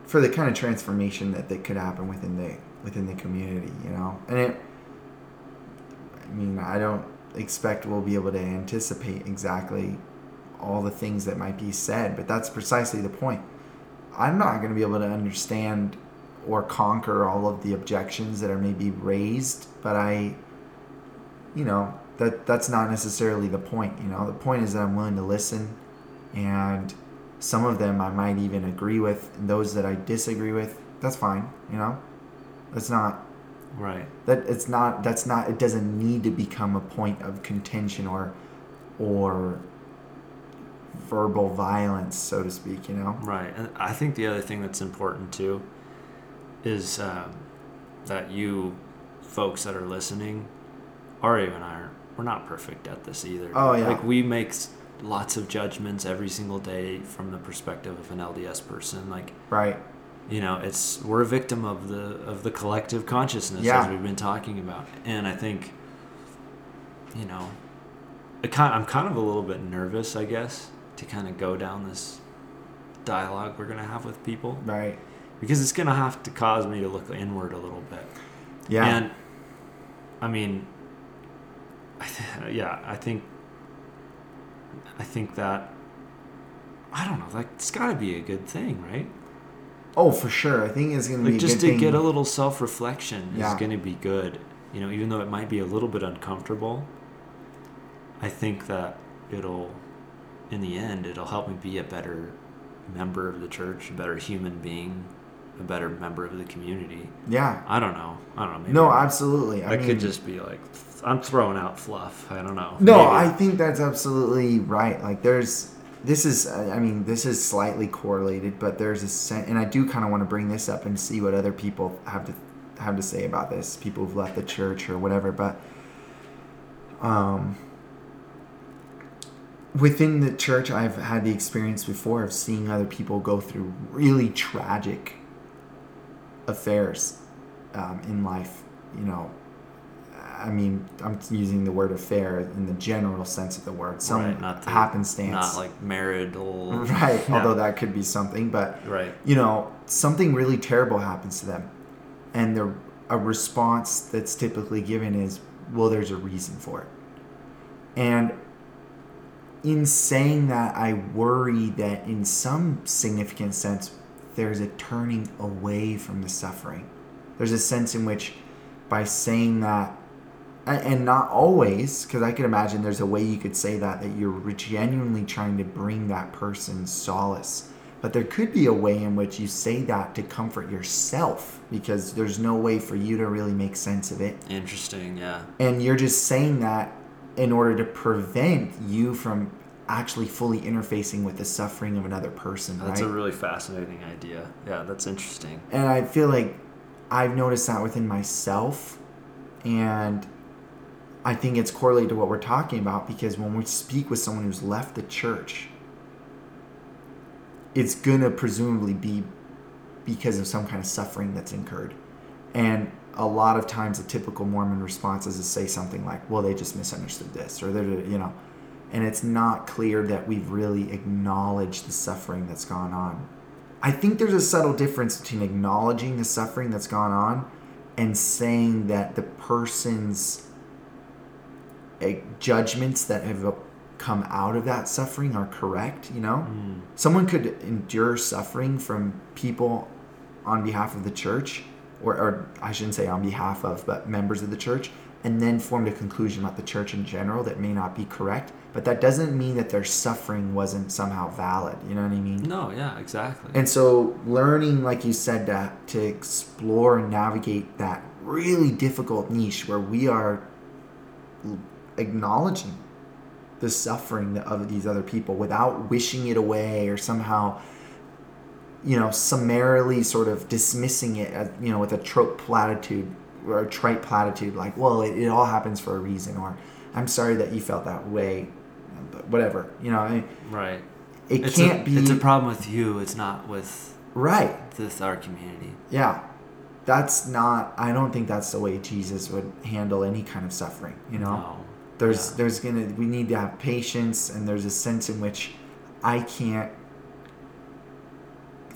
for the kind of transformation that that could happen within the within the community, you know. And it I mean, I don't expect we'll be able to anticipate exactly all the things that might be said, but that's precisely the point. I'm not going to be able to understand or conquer all of the objections that are maybe raised, but I you know, that that's not necessarily the point, you know. The point is that I'm willing to listen and some of them I might even agree with and those that I disagree with, that's fine, you know. That's not right. that it's not that's not it doesn't need to become a point of contention or or verbal violence so to speak you know Right. And I think the other thing that's important too is um, that you folks that are listening, Ari and I are we're not perfect at this either. Oh, yeah. Like we make lots of judgments every single day from the perspective of an LDS person. Like right you know it's we're a victim of the of the collective consciousness Yeah. as we've been talking about. And i think you know kind i'm kind of a little bit nervous i guess to kind of go down this dialogue we're going to have with people. Right. Because it's going to have to cause me to look inward a little bit. Yeah. And i mean I th- yeah i think i think that i don't know like it's got to be a good thing right oh for sure i think it's gonna be like a just to thing. get a little self-reflection Yeah. is going to be good you know even though it might be a little bit uncomfortable i think that it'll in the end it'll help me be a better member of the church a better human being a better member of the community yeah i don't know i don't know maybe no I'm- absolutely i, I mean, could just be like i'm throwing out fluff i don't know No, Maybe. I think that's absolutely right. Like there's this is I mean this is slightly correlated, but there's a sen- and I do kind of want to bring this up and see what other people have to have to say about this. People who've left the church or whatever, but um within the church I've had the experience before of seeing other people go through really tragic affairs um, in life, you know, I mean, I'm using the word affair in the general sense of the word. Some Right, not the- happenstance. not like marital right, Yeah. although that could be something, but right you know, something really terrible happens to them, and the a response that's typically given is, "Well, there's a reason for it," and in saying that, I worry that in some significant sense, there's a turning away from the suffering. There's a sense in which, by saying that, and not always because i can imagine there's a way you could say that that you're genuinely trying to bring that person solace but there could be a way in which you say that to comfort yourself because there's no way for you to really make sense of it Interesting. Yeah. and you're just saying that in order to prevent you from actually fully interfacing with the suffering of another person That's right a really fascinating idea. Yeah, that's interesting. and I feel like I've noticed that within myself, and I think it's correlated to what we're talking about because when we speak with someone who's left the church, it's gonna presumably be because of some kind of suffering that's incurred, and a lot of times the typical Mormon response is to say something like, "Well, they just misunderstood this," or they're you know, and it's not clear that we've really acknowledged the suffering that's gone on. I think there's a subtle difference between acknowledging the suffering that's gone on and saying that the person's Eh, judgments that have come out of that suffering are correct, you know? Mm. Someone could endure suffering from people on behalf of the church, or, or I shouldn't say on behalf of, but members of the church, and then formed a conclusion about the church in general that may not be correct. But that doesn't mean that their suffering wasn't somehow valid. You know what I mean? No, yeah, exactly. And so, learning, like you said, to, to explore and navigate that really difficult niche where we are acknowledging the suffering of these other people without wishing it away or somehow, you know, summarily sort of dismissing it, as, you know, with a trope platitude or a trite platitude like, well, it, it all happens for a reason, or I'm sorry that you felt that way, but whatever. You know, I, right. it It's can't a, be It's a problem with you. It's not with right. with our community. Yeah. That's not I don't think that's the way Jesus would handle any kind of suffering, you know? No. There's Yeah. there's to we need to have patience and there's a sense in which I can't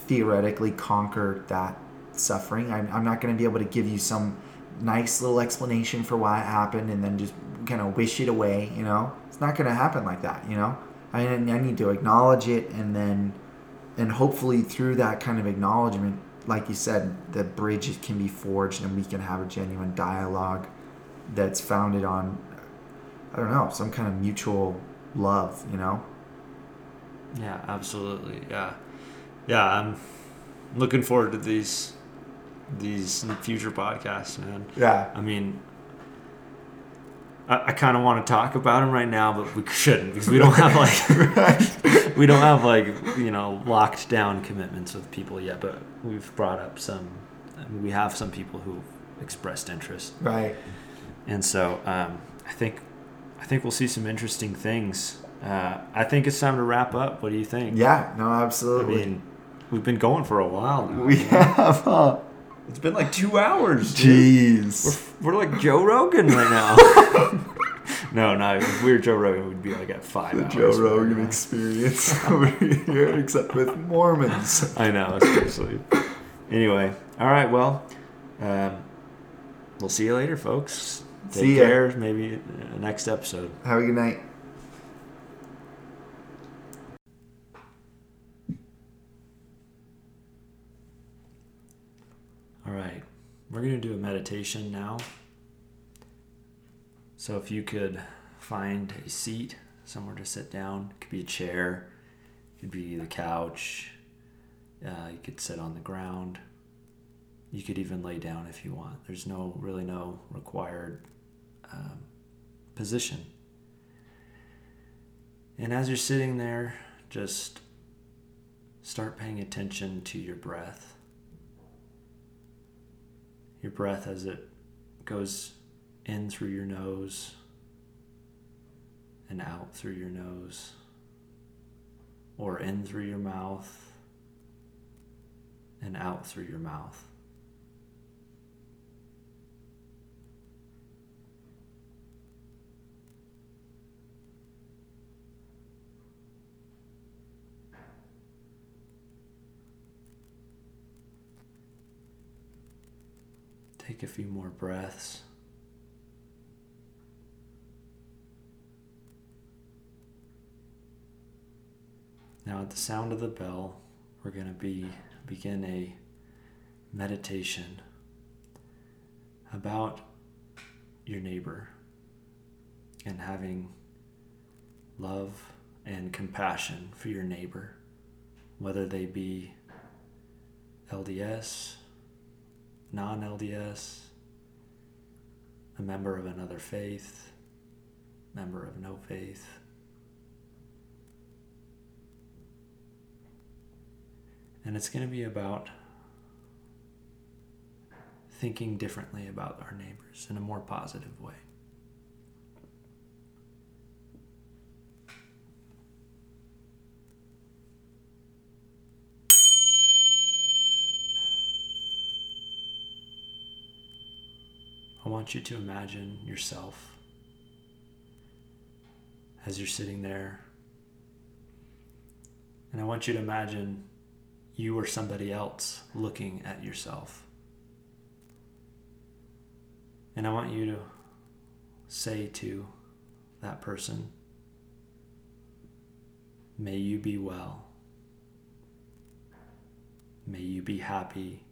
theoretically conquer that suffering. I'm, I'm not to be able to give you some nice little explanation for why it happened and then just kind of wish it away, you know? It's not to happen like that, you know? I, I need to acknowledge it and then and hopefully through that kind of acknowledgement like you said the bridge can be forged and we can have a genuine dialogue that's founded on i don't know some kind of mutual love you know Yeah, absolutely. Yeah, yeah. I'm looking forward to these these future podcasts, man. yeah I mean, I, I kind of want to talk about them right now, but we shouldn't because we don't have like we don't have like you know locked down commitments with people yet. But we've brought up some. I mean, we have some people who've expressed interest, right and so um, I think I think we'll see some interesting things. Uh, I think it's time to wrap up. What do you think? yeah no absolutely. I mean, we've been going for a while now. we have huh? It's been like two hours. dude. jeez We're, we're like Joe Rogan right now. no, no. If we were Joe Rogan, we'd be like at five the hours. joe right rogan now. experience over here except with mormons I know, seriously. anyway, all right. Well, um, we'll see you later, folks. See ya. care. Maybe uh, next episode. have a good night All right. We're going to do a meditation now. So if you could find a seat, somewhere to sit down, it could be a chair, it could be the couch, uh, you could sit on the ground. You could even lay down if you want. There's no really no required um, position. And as you're sitting there, just start paying attention to your breath your breath as it goes in through your nose and out through your nose, or in through your mouth and out through your mouth. Take a few more breaths. Now, at the sound of the bell, we're going to be begin a meditation about your neighbor, and having love and compassion for your neighbor, whether they be LDS, non LDS, a member of another faith, member of no faith. And it's going to be about thinking differently about our neighbors in a more positive way. I want you to imagine yourself as you're sitting there. And I want you to imagine you or somebody else looking at yourself. And I want you to say to that person, May you be well. May you be happy.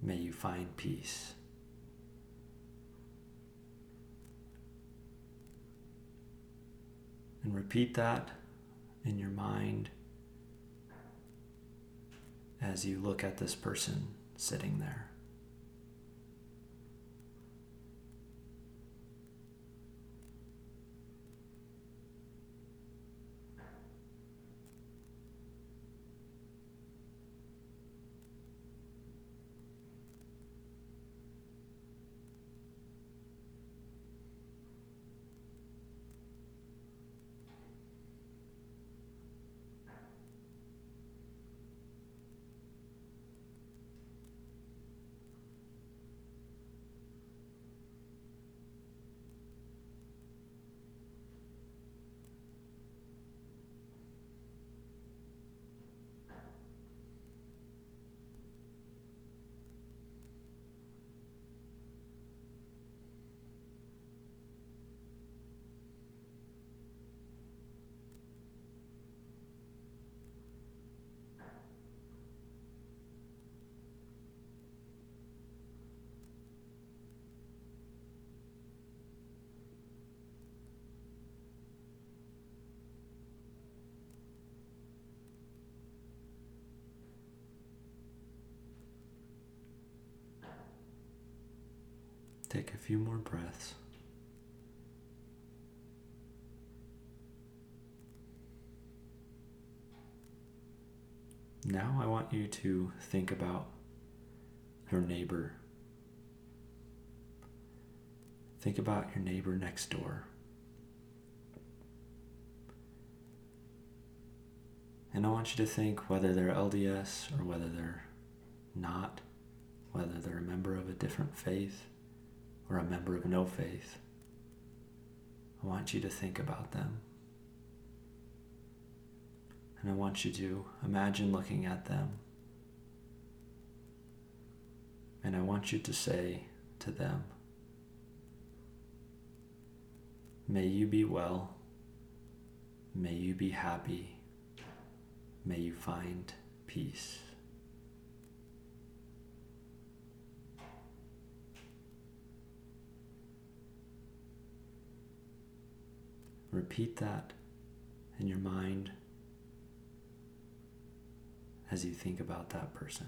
May you find peace. And repeat that in your mind as you look at this person sitting there. Take a few more breaths. Now I want you to think about your neighbor. Think about your neighbor next door. And I want you to think whether they're LDS or whether they're not, whether they're a member of a different faith or a member of no faith, I want you to think about them. And I want you to imagine looking at them. And I want you to say to them, May you be well. May you be happy. May you find peace. Repeat that in your mind as you think about that person.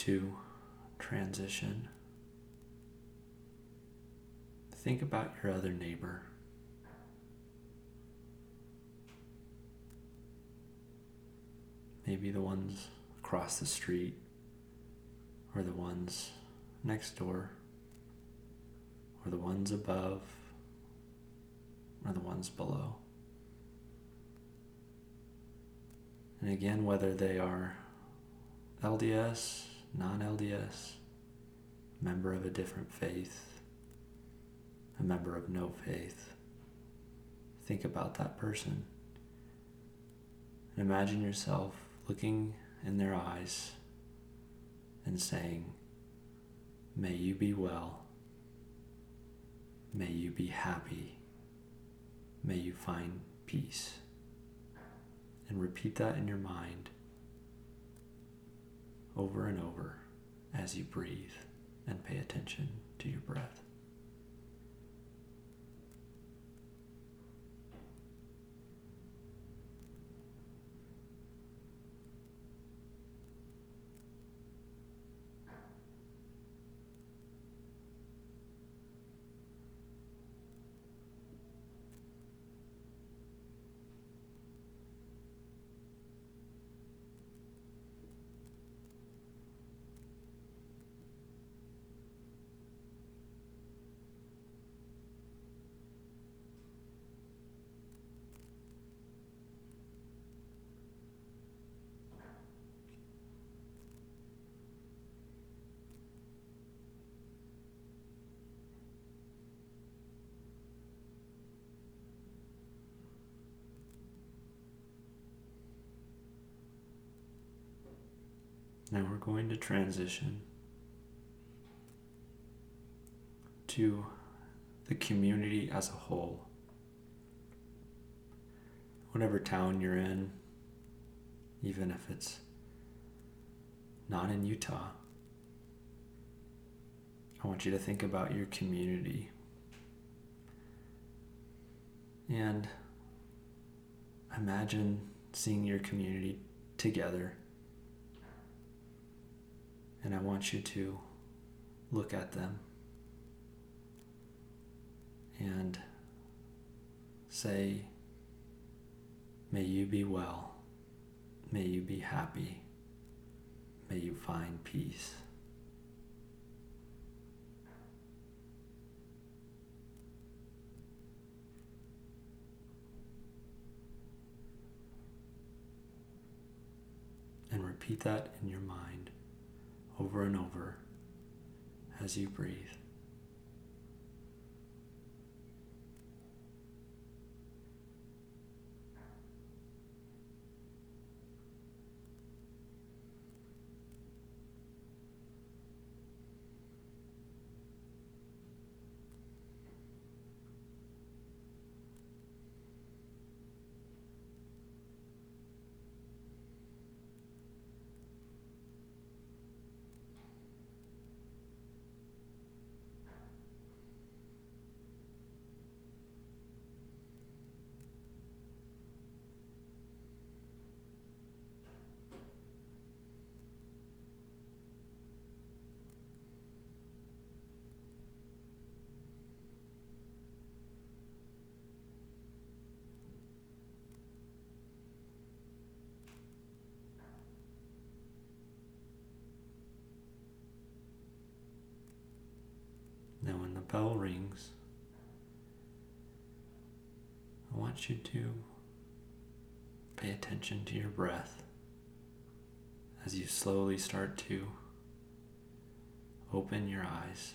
To transition think about your other neighbor. Maybe the ones across the street or the ones next door or the ones above or the ones below. And again, whether they are LDS, non LDS, member of a different faith, a member of no faith, think about that person. And imagine yourself looking in their eyes and saying, May you be well. May you be happy. May you find peace. And repeat that in your mind over and over as you breathe and pay attention to your breath. Now we're going to transition to the community as a whole. Whatever town you're in, even if it's not in Utah, I want you to think about your community. And imagine seeing your community together and I want you to look at them and say, May you be well. May you be happy. May you find peace. And repeat that in your mind over and over as you breathe. Bell rings, I want you to pay attention to your breath as you slowly start to open your eyes